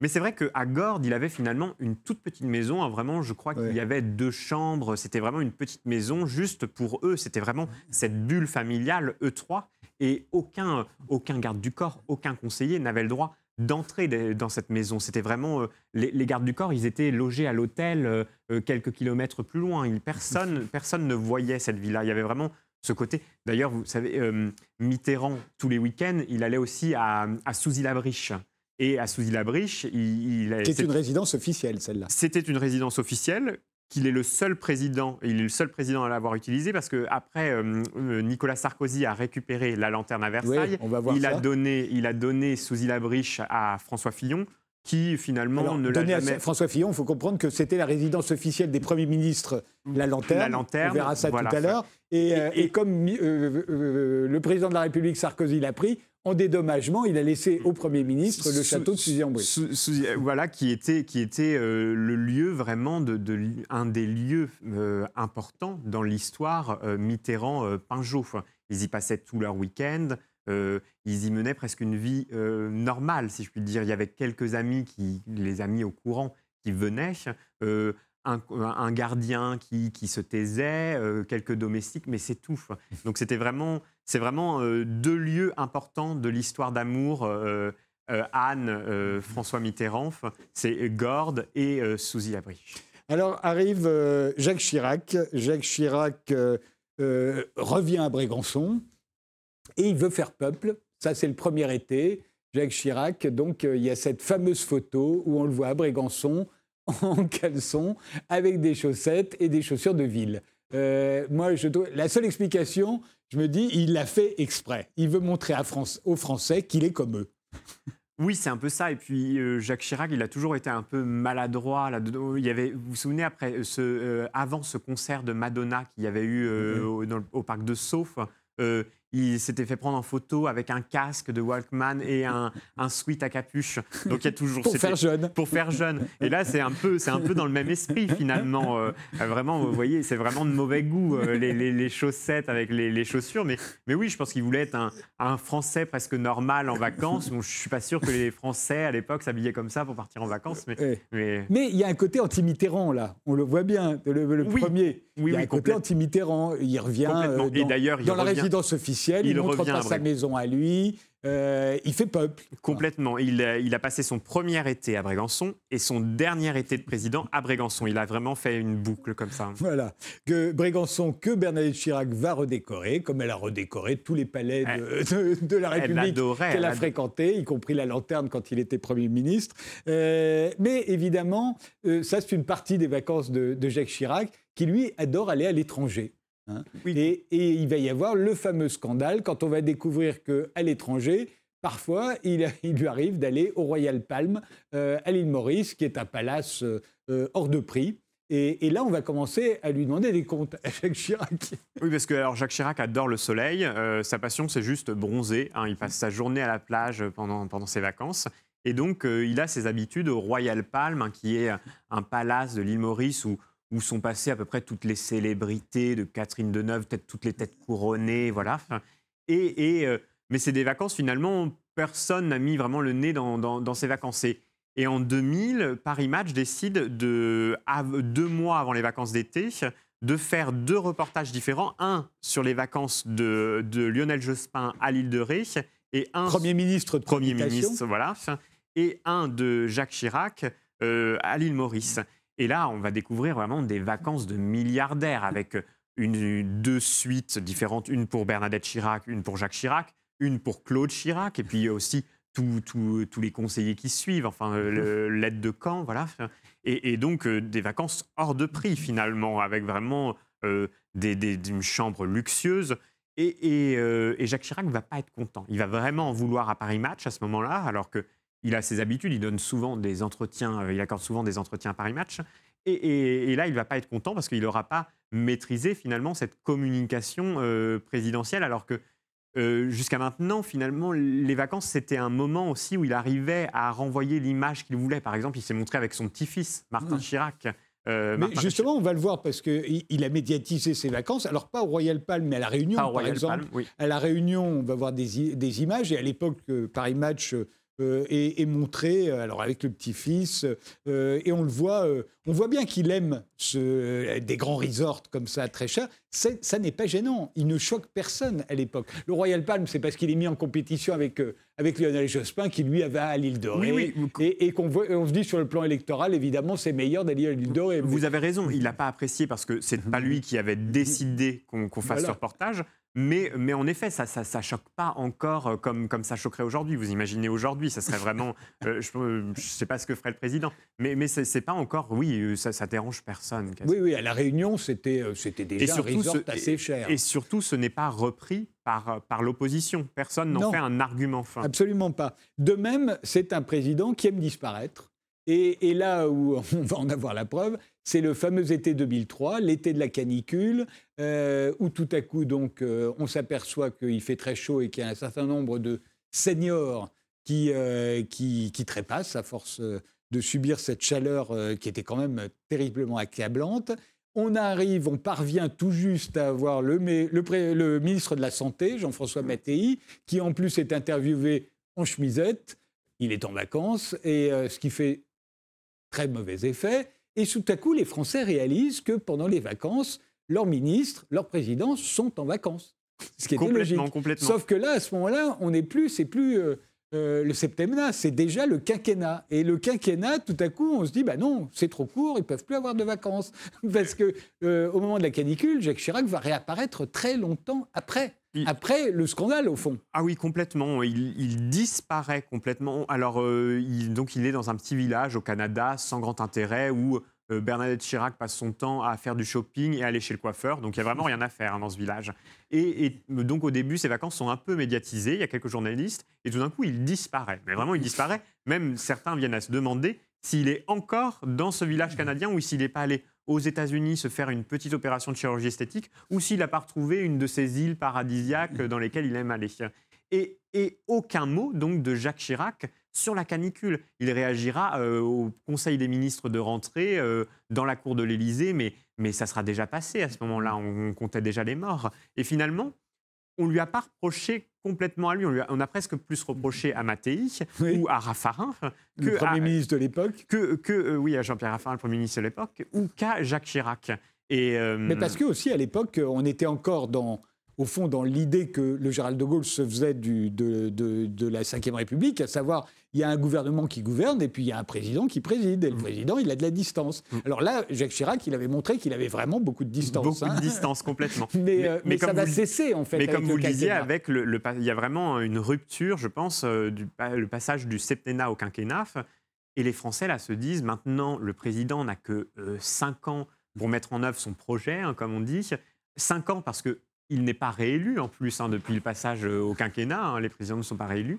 Mais c'est vrai qu'à Gordes, il avait finalement une toute petite maison. Hein, vraiment, je crois qu'il y avait deux chambres. C'était vraiment une petite maison juste pour eux. C'était vraiment cette bulle familiale, eux trois. Et aucun, aucun garde du corps, aucun conseiller n'avait le droit d'entrer dans cette maison. C'était vraiment euh, les, gardes du corps, ils étaient logés à l'hôtel euh, euh, quelques kilomètres plus loin. personne, personne ne voyait cette villa. Il y avait vraiment ce côté. D'ailleurs, vous savez, Mitterrand tous les week-ends, il allait aussi à, à Souzy-la-Briche. Et à Souzy-la-Briche, il, il C'est une résidence officielle, celle-là. C'était une résidence officielle qu'il est le seul président, il est le seul président à l'avoir utilisé parce que après euh, euh, Nicolas Sarkozy a récupéré la lanterne à Versailles, on va voir il a donné, il a donné Souzy-la-Briche à François Fillon qui finalement ne l'a jamais. François Fillon, il faut comprendre que c'était la résidence officielle des premiers ministres, la lanterne. La lanterne. On verra ça tout à l'heure. Et, euh, et, comme le président de la République Sarkozy l'a pris, en dédommagement, il a laissé au Premier ministre le château de Suzy-en-Brie. Euh, voilà, qui était, qui était euh, le lieu vraiment, de, un des lieux euh, importants dans l'histoire Mitterrand-Pinjot. ils y passaient tout leur week-end. ils y menaient presque une vie normale, si je puis dire. Il y avait quelques amis, qui, les amis au courant, qui venaient. Un, gardien qui, qui se taisait, quelques domestiques, mais c'est tout. Donc c'était vraiment c'est vraiment euh, deux lieux importants de l'histoire d'amour. Euh, euh, Anne, François Mitterrand, c'est Gordes et Souzy Abri. Alors arrive Jacques Chirac. Jacques Chirac revient à Brégançon et il veut faire peuple. Ça, c'est le premier été. Jacques Chirac, donc il y a cette fameuse photo où on le voit à Brégançon en caleçon avec des chaussettes et des chaussures de ville. Euh, moi, je la seule explication, je me dis, il l'a fait exprès. Il veut montrer à France, aux Français qu'il est comme eux. Oui, c'est un peu ça. Et puis euh, Jacques Chirac, il a toujours été un peu maladroit. Là il y avait, vous vous souvenez après ce, euh, avant ce concert de Madonna qu'il y avait eu au, au, parc de Sauf, il s'était fait prendre en photo avec un casque de Walkman et un, un sweat à capuche. Donc il y a toujours pour faire jeune. Pour faire jeune. Et là, c'est un peu, c'est un peu dans le même esprit finalement. Euh, vraiment, vous voyez, c'est vraiment de mauvais goût euh, les, les, chaussettes avec les, les, chaussures. Mais, mais oui, je pense qu'il voulait être un, un, Français presque normal en vacances. Bon, je suis pas sûr que les Français à l'époque s'habillaient comme ça pour partir en vacances. Mais, mais... mais il y a un côté anti-Mitterrand là. On le voit bien. Le, premier. Oui, il y a un côté anti-Mitterrand. Il revient euh, dans, et d'ailleurs, dans la résidence officielle il, montre pas sa maison à lui, euh, il fait peuple. Complètement. Il, a passé son premier été à Brégançon et son dernier été de président à Brégançon. Il a vraiment fait une boucle comme ça. Voilà. Que Brégançon, que Bernadette Chirac va redécorer, comme elle a redécoré tous les palais de, la République qu'elle a fréquentés, y compris la lanterne quand il était Premier ministre. Euh, mais évidemment, euh, ça c'est une partie des vacances de Jacques Chirac qui, lui, adore aller à l'étranger. Hein. Et, il va y avoir le fameux scandale quand on va découvrir qu'à l'étranger, parfois, il, lui arrive d'aller au Royal Palm, euh, à l'île Maurice, qui est un palace euh, hors de prix. Et, là, on va commencer à lui demander des comptes à Jacques Chirac. Oui, parce que alors, Jacques Chirac adore le soleil. Euh, sa passion, c'est juste bronzer. Hein. Il passe sa journée à la plage pendant, pendant ses vacances. Et donc, il a ses habitudes au Royal Palm, hein, qui est un palace de l'île Maurice où où sont passées à peu près toutes les célébrités de Catherine Deneuve, peut-être toutes les têtes couronnées, voilà. Et, euh, mais c'est des vacances, finalement, personne n'a mis vraiment le nez dans, ces vacances. Et, en 2000, Paris Match décide, de, deux mois avant les vacances d'été, de faire deux reportages différents. Un sur les vacances de, Lionel Jospin à l'île de Ré et un... Premier ministre de Premier ministre, voilà. Et un de Jacques Chirac euh, à l'île Maurice. Et là, on va découvrir vraiment des vacances de milliardaires avec une, deux suites différentes, une pour Bernadette Chirac, une pour Jacques Chirac, une pour Claude Chirac, et puis aussi tous les conseillers qui suivent, enfin mhm. l'aide de camp, voilà. Et, donc euh, des vacances hors de prix finalement, avec vraiment euh, des, une chambre luxueuse. Et, euh, et, Jacques Chirac ne va pas être content. Il va vraiment en vouloir à Paris Match à ce moment-là, alors que il a ses habitudes, il donne souvent des entretiens, euh, il accorde souvent des entretiens à Paris Match. Et, là, il ne va pas être content parce qu'il n'aura pas maîtrisé finalement cette communication euh, présidentielle, alors que euh, jusqu'à maintenant, finalement, les vacances, c'était un moment aussi où il arrivait à renvoyer l'image qu'il voulait. Par exemple, il s'est montré avec son petit-fils, Martin Chirac. mais justement, on va le voir parce qu'il a médiatisé ses vacances. Alors, pas au Royal Palm, mais à La Réunion, par exemple. À La Réunion, on va voir des, des images. Et à l'époque, Paris Match euh, et, montrer, euh, alors avec le petit-fils, euh, et on le voit, on voit bien qu'il aime ce, des grands resorts comme ça, très chers. Ça n'est pas gênant, il ne choque personne à l'époque. Le Royal Palm, c'est parce qu'il est mis en compétition avec, avec Lionel Jospin, qui lui avait à l'île de Ré, et, qu'on on se dit sur le plan électoral, évidemment, c'est meilleur d'aller à l'île de Ré. Vous avez raison, il n'a pas apprécié parce que c'est pas lui qui avait décidé qu'on fasse ce reportage. Mais, mais en effet, ça ne choque pas encore euh, comme, comme ça choquerait aujourd'hui. Vous imaginez aujourd'hui, ça serait vraiment. Euh, je ne sais pas ce que ferait le président. Mais, mais ce n'est pas encore. Oui, euh, ça, ça dérange personne. Oui, oui, à La Réunion, c'était déjà un resort assez cher. Et, surtout, ce n'est pas repris par, par l'opposition. Personne n'en fait un argument fin. Absolument pas. De même, c'est un président qui aime disparaître. Et, et, là où on va en avoir la preuve, c'est le fameux été 2003, l'été de la canicule, euh, où tout à coup, donc, euh, on s'aperçoit qu'il fait très chaud et qu'il y a un certain nombre de seniors qui, euh, qui, trépassent à force de subir cette chaleur qui était quand même terriblement accablante. On arrive, on parvient tout juste à avoir le, le ministre de la Santé, Jean-François Mattei, qui en plus est interviewé en chemisette. Il est en vacances, et ce qui fait très mauvais effet. Et tout à coup, les Français réalisent que pendant les vacances, leurs ministres, leurs présidents sont en vacances. Ce qui est logique. Sauf que là, à ce moment-là, on n'est plus, c'est plus euh, euh, le septennat, c'est déjà le quinquennat. Et le quinquennat, tout à coup, on se dit, bah non, c'est trop court, ils peuvent plus avoir de vacances. Parce que euh, au moment de la canicule, Jacques Chirac va réapparaître très longtemps après. Après le scandale, au fond. Ah oui, complètement. Il, disparaît complètement. Alors, euh, il, donc, il est dans un petit village au Canada, sans grand intérêt, où euh, Bernadette Chirac passe son temps à faire du shopping et à aller chez le coiffeur. Donc il n'y a vraiment rien à faire hein, dans ce village. Et, donc au début, ses vacances sont un peu médiatisées. Il y a quelques journalistes. Et tout d'un coup, il disparaît. Mais vraiment, il disparaît. Même certains viennent à se demander s'il est encore dans ce village canadien ou s'il n'est pas allé aux États-Unis se faire une petite opération de chirurgie esthétique ou s'il n'a pas retrouvé une de ces îles paradisiaques dans lesquelles il aime aller. Et, et aucun mot donc de Jacques Chirac sur la canicule. Il réagira euh, au Conseil des ministres de rentrée euh, dans la cour de l'Élysée, mais, mais ça sera déjà passé à ce moment-là. On, comptait déjà les morts. Et finalement, on lui a pas reproché complètement à lui. On, a, presque plus reproché à Mattei ou à Raffarin. Que le Premier ministre de l'époque. Que, que euh, oui, à Jean-Pierre Raffarin, le Premier ministre de l'époque, ou qu'à Jacques Chirac. Et, Mais parce que aussi, à l'époque, on était encore dans au fond, dans l'idée que le général de Gaulle se faisait du, de, de, la Ve République, à savoir, il y a un gouvernement qui gouverne et puis il y a un président qui préside. Et le mm. président, il a de la distance. Mm. Alors là, Jacques Chirac, il avait montré qu'il avait vraiment beaucoup de distance. Beaucoup de hein. distance, complètement. mais, euh, mais, ça va cesser, en fait. Mais comme vous le disiez, avec le, il y a vraiment une rupture, je pense, euh, du le passage du septennat au quinquennat. Et les Français, là, se disent, maintenant, le président n'a que 5 euh, ans pour mettre en œuvre son projet, hein, comme on dit. 5 ans parce que il n'est pas réélu en plus hein, depuis le passage euh, au quinquennat, hein, les présidents ne sont pas réélus.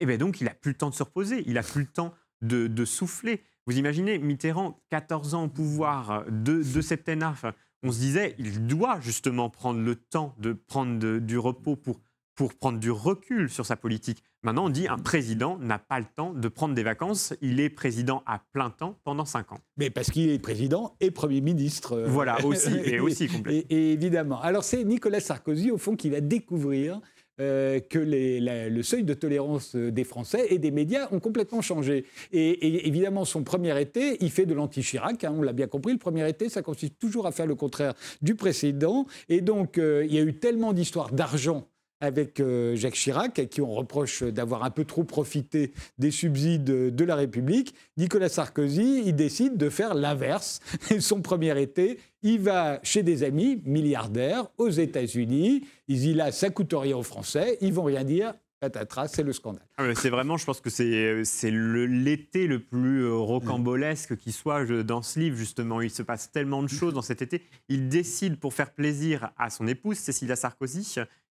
Et bien donc il a plus le temps de se reposer, il a plus le temps de, souffler. Vous imaginez Mitterrand, 14 ans au pouvoir, de, de septennat, on se disait il doit justement prendre le temps de prendre du repos pour pour prendre du recul sur sa politique. Maintenant, on dit un président n'a pas le temps de prendre des vacances. Il est président à plein temps pendant cinq ans. Mais parce qu'il est président et Premier ministre. Euh, voilà, aussi, et, aussi complètement. Et, évidemment. Alors, c'est Nicolas Sarkozy, au fond, qui va découvrir euh, que le seuil de tolérance des Français et des médias ont complètement changé. Et, évidemment, son premier été, il fait de l'anti-Chirac, hein, on l'a bien compris. Le premier été, ça consiste toujours à faire le contraire du précédent. Et donc, euh, il y a eu tellement d'histoires d'argent avec euh, Jacques Chirac, à qui on reproche d'avoir un peu trop profité des subsides de la République. Nicolas Sarkozy, il décide de faire l'inverse. Son premier été, il va chez des amis milliardaires aux États-Unis. Il dit là, ça coûte rien aux Français, ils vont rien dire. Patatras, c'est le scandale. Ah, c'est vraiment, je pense que c'est l'été le, plus euh, rocambolesque qui soit dans ce livre, justement. Il se passe tellement de choses dans cet été. Il décide, pour faire plaisir à son épouse, Cécilia Sarkozy,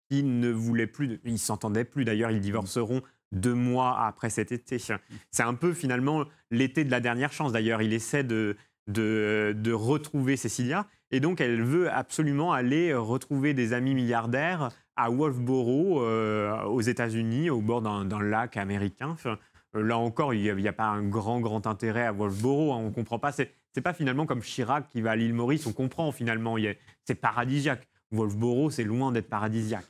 ils ne voulaient plus, ils s'entendaient plus d'ailleurs, ils divorceront deux mois après cet été. C'est un peu finalement l'été de la dernière chance d'ailleurs. Il essaie de, de, retrouver Cécilia et donc elle veut absolument aller retrouver des amis milliardaires à Wolfboro, euh, aux États-Unis, au bord d'un lac américain. là encore, il n'y a, pas un grand, grand intérêt à Wolfboro. Hein, on ne comprend pas. C'est pas finalement comme Chirac qui va à l'île Maurice. On comprend finalement. C'est paradisiaque. Wolfboro, c'est loin d'être paradisiaque.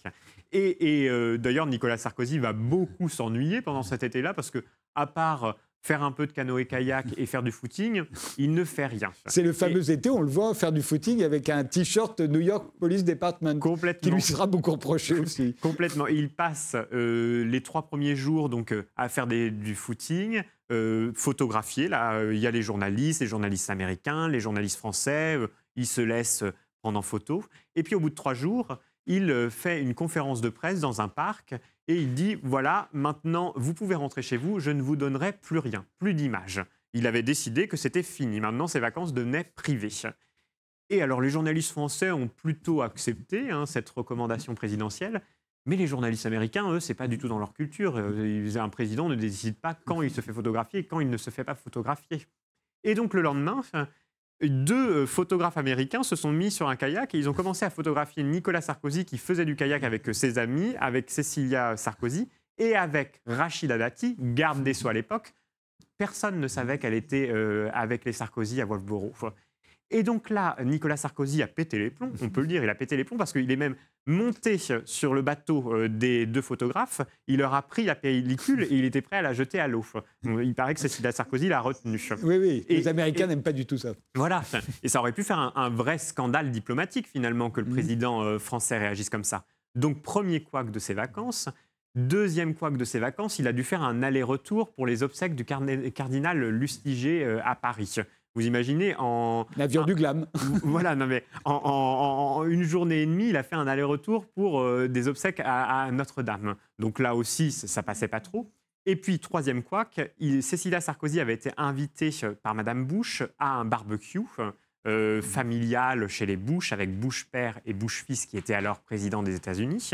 Et, euh, d'ailleurs, Nicolas Sarkozy va beaucoup s'ennuyer pendant cet été-là parce que, à part faire un peu de canoë-kayak et faire du footing, il ne fait rien. C'est le fameux été, on le voit faire du footing avec un t-shirt New York Police Department, Complètement. qui lui sera beaucoup reproché aussi. Complètement. Il passe euh, les trois premiers jours donc euh, à faire du footing, photographier. Là, il y a les journalistes, les journalistes américains, les journalistes français. il se laisse prendre en photo. Et puis au bout de trois jours, il euh, fait une conférence de presse dans un parc et il dit, voilà, maintenant, vous pouvez rentrer chez vous, je ne vous donnerai plus rien, plus d'images. Il avait décidé que c'était fini. Maintenant, ses vacances devenaient privées. Et alors, les journalistes français ont plutôt accepté hein, cette recommandation présidentielle, mais les journalistes américains, eux, c'est pas du tout dans leur culture. Euh, un président ne décide pas quand il se fait photographier et quand il ne se fait pas photographier. Et donc, le lendemain, deux euh, photographes américains se sont mis sur un kayak et ils ont commencé à photographier Nicolas Sarkozy qui faisait du kayak avec euh, ses amis, avec Cécilia Sarkozy et avec Rachida Dati, garde des Sceaux à l'époque. Personne ne savait qu'elle était euh, avec les Sarkozy à Wolfboro. Et donc là, Nicolas Sarkozy a pété les plombs, on peut le dire, il a pété les plombs parce qu'il est même monté sur le bateau euh, des deux photographes, il leur a pris la pellicule et il était prêt à la jeter à l'eau. Il paraît que Cécilia Sarkozy l'a retenu. Oui, oui, et, les Américains n'aiment pas du tout ça. Voilà, et ça aurait pu faire un, vrai scandale diplomatique finalement que le mmh. président euh, français réagisse comme ça. Donc premier couac de ses vacances, Deuxième couac de ses vacances, il a dû faire un aller-retour pour les obsèques du cardinal Lustiger euh, à Paris. Vous imaginez en l'avion du glam. voilà, non mais en, une journée et demie, il a fait un aller-retour pour euh, des obsèques à, Notre-Dame. Donc là aussi, ça, passait pas trop. Et puis troisième couac, Cécilia Sarkozy avait été invitée euh, par Madame Bush à un barbecue familial chez les Bush avec Bush père et Bush fils qui étaient alors présidents des États-Unis.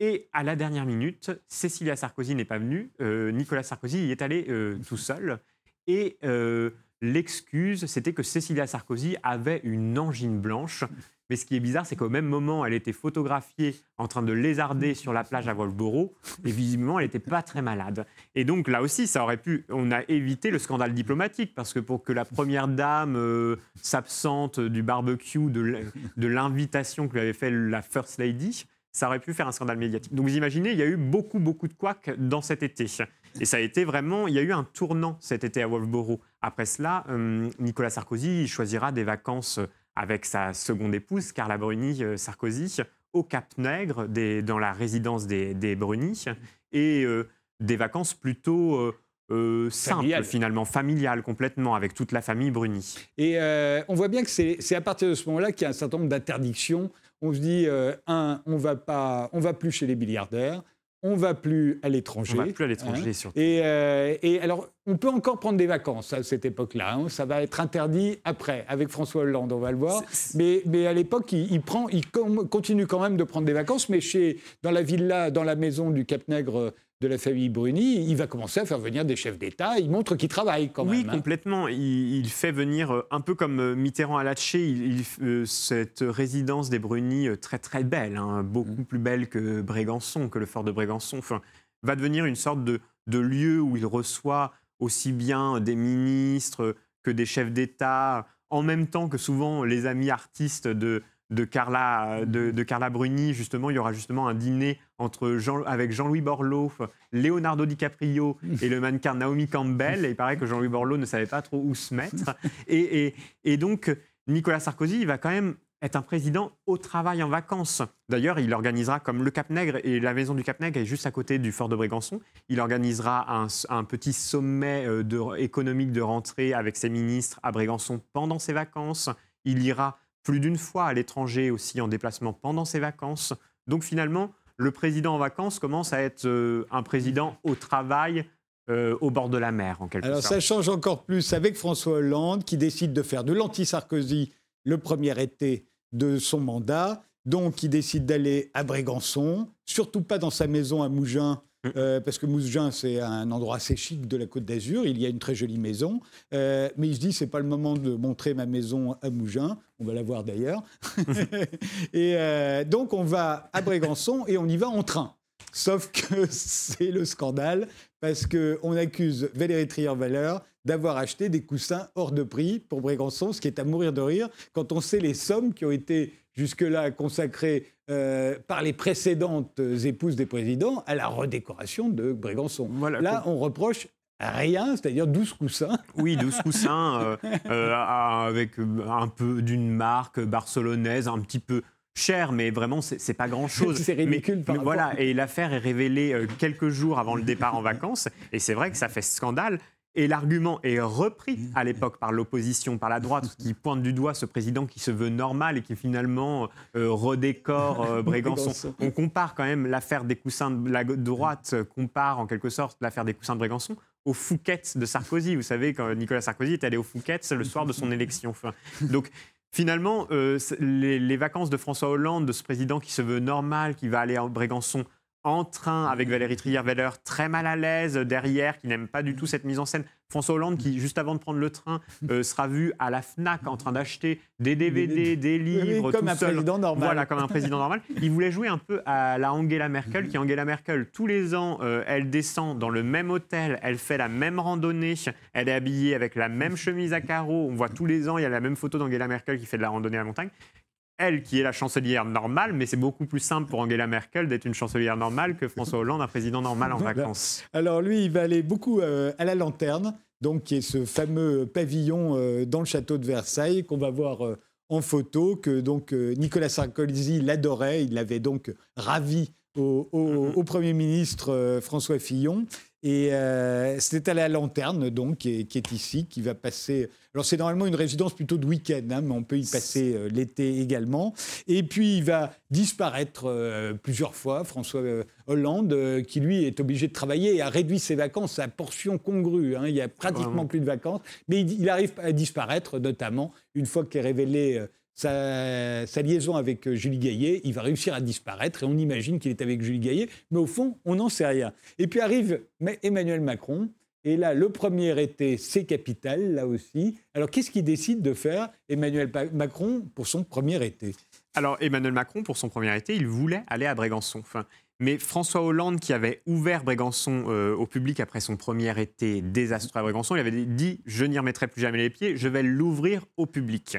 Et à la dernière minute, Cécilia Sarkozy n'est pas venue, euh, Nicolas Sarkozy y est allé euh, tout seul. Et euh, l'excuse, c'était que Cécilia Sarkozy avait une angine blanche. Mais ce qui est bizarre, c'est qu'au même moment, elle était photographiée en train de lézarder sur la plage à Wolfboro, et visiblement, elle n'était pas très malade. Et donc là aussi, ça aurait pu, on a évité le scandale diplomatique, parce que pour que la première dame s'absente du barbecue, de l'invitation que lui avait fait la First Lady, ça aurait pu faire un scandale médiatique. Donc vous imaginez, il y a eu beaucoup, beaucoup de couacs dans cet été. Et ça a été vraiment, il y a eu un tournant cet été à Wolfboro. Après cela, euh, Nicolas Sarkozy choisira des vacances avec sa seconde épouse, Carla Bruni euh, Sarkozy, au Cap Nègre, dans la résidence des, des Bruni, et euh, des vacances plutôt simples, finalement, familiales complètement, avec toute la famille Bruni. Et on voit bien que c'est à partir de ce moment-là qu'il y a un certain nombre d'interdictions. On se dit, un, on va pas, on va plus chez les milliardaires, on va plus à l'étranger. On va plus à l'étranger, hein. surtout. Euh, et, alors, on peut encore prendre des vacances à cette époque-là. Hein. Ça va être interdit après, avec François Hollande, on va le voir. Mais, mais, à l'époque, il, prend, il continue quand même de prendre des vacances, mais chez, dans la villa, dans la maison du Cap Nègre de la famille Bruni, il va commencer à faire venir des chefs d'État. Il montre qu'il travaille quand même. Oui, hein. complètement. Il, fait venir, euh, un peu comme euh, Mitterrand à Latché, il, euh, cette résidence des Bruni très très belle, hein, beaucoup mm. plus belle que Brégançon, que le fort de Brégançon, enfin, va devenir une sorte de, de lieu où il reçoit aussi bien des ministres que des chefs d'État, en même temps que souvent les amis artistes de, de Carla, de, Carla Bruni, justement, il y aura justement un dîner entre Jean, avec Jean-Louis Borloo, Leonardo DiCaprio et le mannequin Naomi Campbell. Et il paraît que Jean-Louis Borloo ne savait pas trop où se mettre. Et, et, donc, Nicolas Sarkozy, il va quand même être un président au travail en vacances. D'ailleurs, il organisera, comme le Cap Nègre et la maison du Cap Nègre est juste à côté du fort de Brégançon, il organisera un, petit sommet euh, de, économique de rentrée avec ses ministres à Brégançon pendant ses vacances. Il ira plus d'une fois à l'étranger aussi en déplacement pendant ses vacances. Donc finalement, le président en vacances commence à être euh, un président au travail euh, au bord de la mer, en quelque sorte. Alors ça change encore plus avec François Hollande qui décide de faire de l'anti-Sarkozy le premier été de son mandat. Donc il décide d'aller à Brégançon, surtout pas dans sa maison à Mougins. Euh, parce que Moussejean, c'est un endroit assez chic de la Côte d'Azur. Il y a une très jolie maison. Euh, mais il se dit, c'est pas le moment de montrer ma maison à Mougins. On va la voir d'ailleurs. et euh, donc, on va à Brégançon et on y va en train. Sauf que c'est le scandale parce qu'on accuse Valérie Trier-Valeur d'avoir acheté des coussins hors de prix pour Brégançon, ce qui est à mourir de rire quand on sait les sommes qui ont été jusque-là consacrées euh, par les précédentes épouses des présidents à la redécoration de Brégançon. Là, on reproche rien, c'est-à-dire 12 coussins. Oui, 12 coussins euh, euh, avec un peu d'une marque barcelonaise, un petit peu cher, mais vraiment, c'est pas grand-chose. c'est ridicule. Mais, voilà, et l'affaire est révélée quelques jours avant le départ en vacances, et c'est vrai que ça fait scandale. Et l'argument est repris à l'époque par l'opposition, par la droite, qui pointe du doigt ce président qui se veut normal et qui finalement euh, redécore euh, Brégançon. On compare quand même l'affaire des coussins de la droite, compare en quelque sorte l'affaire des coussins de Brégançon au Fouquet de Sarkozy. Vous savez, quand Nicolas Sarkozy est allé au Fouquet le soir de son élection. donc, finalement, euh, les, les, vacances de François Hollande, de ce président qui se veut normal, qui va aller à Brégançon, en train avec Valérie Trier-Veller, très mal à l'aise derrière, qui n'aime pas du tout cette mise en scène. François Hollande, qui juste avant de prendre le train, euh, sera vu à la FNAC en train d'acheter des DVD, des livres, comme un président normal. Voilà, comme un président normal. Il voulait jouer un peu à la Angela Merkel, qui Angela Merkel, tous les ans, euh, elle descend dans le même hôtel, elle fait la même randonnée, elle est habillée avec la même chemise à carreaux. On voit tous les ans, il y a la même photo d'Angela Merkel qui fait de la randonnée à la montagne elle qui est la chancelière normale, mais c'est beaucoup plus simple pour Angela Merkel d'être une chancelière normale que François Hollande, un président normal en vacances. Alors lui, il va aller beaucoup euh, à la lanterne, donc qui est ce fameux pavillon euh, dans le château de Versailles qu'on va voir euh, en photo, que donc Nicolas Sarkozy l'adorait, il l'avait donc ravi au, au Premier ministre François Fillon. Et euh, c'est à la lanterne, donc, qui est, ici, qui va passer. Alors, c'est normalement une résidence plutôt de week-end, hein, mais on peut y passer euh, l'été également. Et puis, il va disparaître euh, plusieurs fois, François Hollande, qui lui est obligé de travailler et a réduit ses vacances à portion congrue. Hein. il y a pratiquement plus de vacances, mais il, il, arrive à disparaître, notamment une fois qu'est révélé sa, liaison avec euh, Julie Gaillet, il va réussir à disparaître et on imagine qu'il est avec Julie Gaillet, mais au fond, on n'en sait rien. Et puis arrive Emmanuel Macron, et là, le premier été, c'est capital, là aussi. Alors, qu'est-ce qu'il décide de faire, Emmanuel Macron, pour son premier été? Alors, Emmanuel Macron, pour son premier été, il voulait aller à Brégançon. Mais François Hollande, qui avait ouvert Brégançon euh, au public après son premier été désastreux à Brégançon, il avait dit Je n'y remettrai plus jamais les pieds, je vais l'ouvrir au public.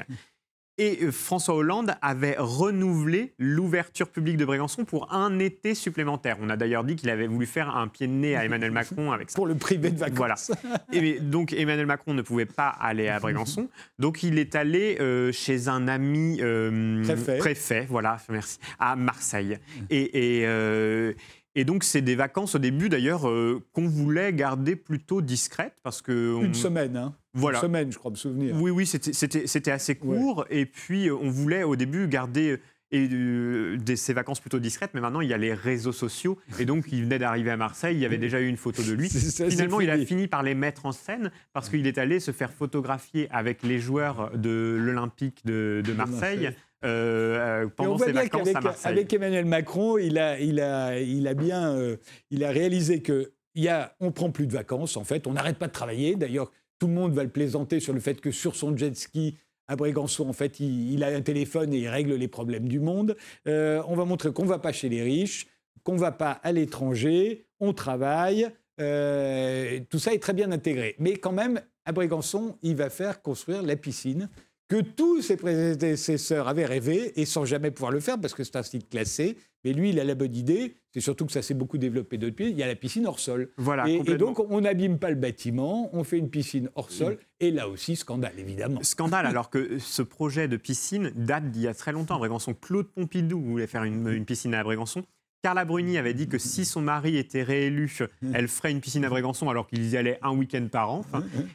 Et euh, François Hollande avait renouvelé l'ouverture publique de Brégançon pour un été supplémentaire. On a d'ailleurs dit qu'il avait voulu faire un pied de nez à Emmanuel Macron avec ça. Pour le privé de vacances. Voilà. Et donc Emmanuel Macron ne pouvait pas aller à Brégançon. Donc il est allé euh, chez un ami euh, préfet. voilà, merci, à Marseille. Et, et et donc, c'est des vacances au début, d'ailleurs, euh, qu'on voulait garder plutôt discrètes parce que... Une semaine, hein Voilà. Une semaine, je crois me souvenir. Oui, oui, c'était assez court. Et puis, euh, on voulait au début garder et euh, ces vacances plutôt discrètes, mais maintenant il y a les réseaux sociaux. Et donc il venait d'arriver à Marseille, il y avait déjà eu une photo de lui. Finalement, il a fini par les mettre en scène parce qu'il est allé se faire photographier avec les joueurs de l'Olympique de, Marseille. Euh, pendant ses vacances à Marseille. Avec Emmanuel Macron, il a, il a, il a bien euh, il a réalisé que il y a, on prend plus de vacances en fait, on n'arrête pas de travailler. D'ailleurs, tout le monde va le plaisanter sur le fait que sur son jet ski, à Brégançon, en fait, il, a un téléphone et il règle les problèmes du monde. Euh, on va montrer qu'on ne va pas chez les riches, qu'on ne va pas à l'étranger, on travaille. Euh, tout ça est très bien intégré. Mais quand même, à Brégançon, il va faire construire la piscine que tous ses prédécesseurs avaient rêvé et sans jamais pouvoir le faire parce que c'est un site classé. Mais lui, il a la bonne idée. C'est surtout que ça s'est beaucoup développé depuis. Il y a la piscine hors sol. Voilà, et, donc, on n'abîme pas le bâtiment, on fait une piscine hors sol. Et là aussi, scandale, évidemment. Scandale, alors que ce projet de piscine date d'il y a très longtemps. À Brégançon, Claude Pompidou voulait faire une, piscine à Brégançon. Carla Bruni avait dit que si son mari était réélu, elle ferait une piscine à Brégançon alors qu'ils y allaient un week-end par an.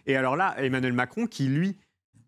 Et alors là, Emmanuel Macron, qui lui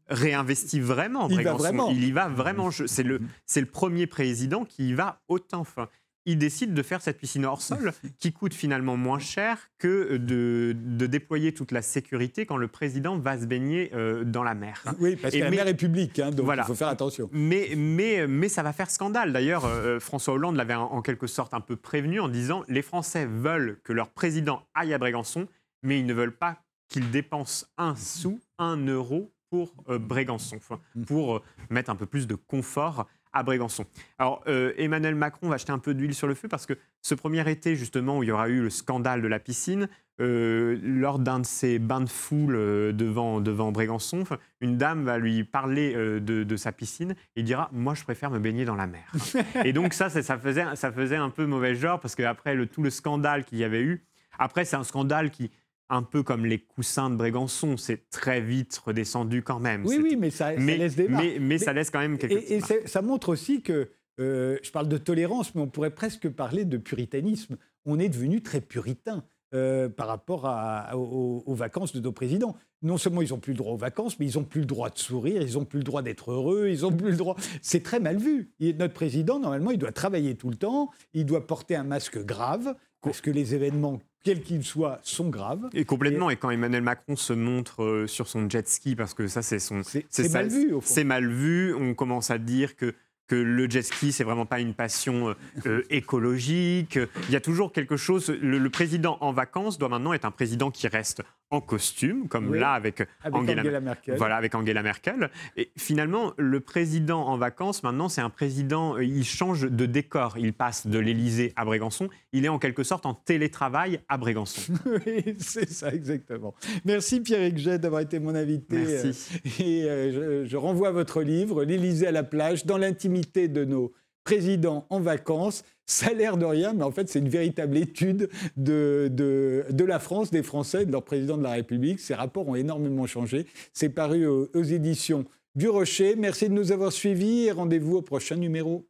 réinvestit vraiment. Il, va vraiment. il y va vraiment. C'est le, le premier président qui y va autant. Enfin, il décide de faire cette piscine hors sol qui coûte finalement moins cher que de, déployer toute la sécurité quand le président va se baigner euh, dans la mer. Oui, parce que la mer est publique, hein, donc il faut faire attention. Mais, mais, mais ça va faire scandale. D'ailleurs, euh, François Hollande l'avait en, quelque sorte un peu prévenu en disant les Français veulent que leur président aille à Brégançon, mais ils ne veulent pas qu'il dépense un sou, un euro pour euh, Brégançon, mm. pour euh, mettre un peu plus de confort à Brégançon. Alors, euh, Emmanuel Macron va jeter un peu d'huile sur le feu parce que ce premier été, justement, où il y aura eu le scandale de la piscine, lors d'un de ses bains de foule devant, devant Brégançon, une dame va lui parler de, sa piscine et dira Moi, je préfère me baigner dans la mer. et donc, ça, ça, faisait, ça faisait un peu mauvais genre parce qu'après tout le scandale qu'il y avait eu, après, c'est un scandale qui, un peu comme les coussins de Brégançon, c'est très vite redescendu quand même. Oui, oui, mais ça, laisse des mais, mais, ça laisse quand même quelques Et, et ça montre aussi que, euh, je parle de tolérance, mais on pourrait presque parler de puritanisme. On est devenu très puritain. Euh, par rapport aux, vacances de nos présidents. Non seulement ils n'ont plus le droit aux vacances, mais ils n'ont plus le droit de sourire, ils n'ont plus le droit d'être heureux, ils n'ont plus le droit. C'est très mal vu. notre président, normalement, il doit travailler tout le temps, il doit porter un masque grave, parce que les événements quels qu'ils soient, sont graves. Et complètement. Et, quand Emmanuel Macron se montre euh, sur son jet ski, parce que ça, c'est son. C'est mal vu, au fond. C'est mal vu. On commence à dire que que le jet ski, c'est vraiment pas une passion euh, euh, écologique. Il y a toujours quelque chose. Le, président en vacances doit maintenant être un président qui reste en costume, comme là avec, Angela, Merkel. Voilà, avec Angela Merkel. Et finalement, le président en vacances, maintenant, c'est un président, euh, il change de décor. Il passe de l'Élysée à Brégançon. Il est en quelque sorte en télétravail à Brégançon. oui, c'est ça, exactement. Merci Pierre Jet d'avoir été mon invité. Merci. Et je, je renvoie votre livre, L'Élysée à la plage, dans l'intimité de nos présidents en vacances. Ça a l'air de rien, mais en fait, c'est une véritable étude de, de, la France, des Français, de leur président de la République. Ces rapports ont énormément changé. C'est paru aux, aux éditions du Rocher. Merci de nous avoir suivis et rendez-vous au prochain numéro.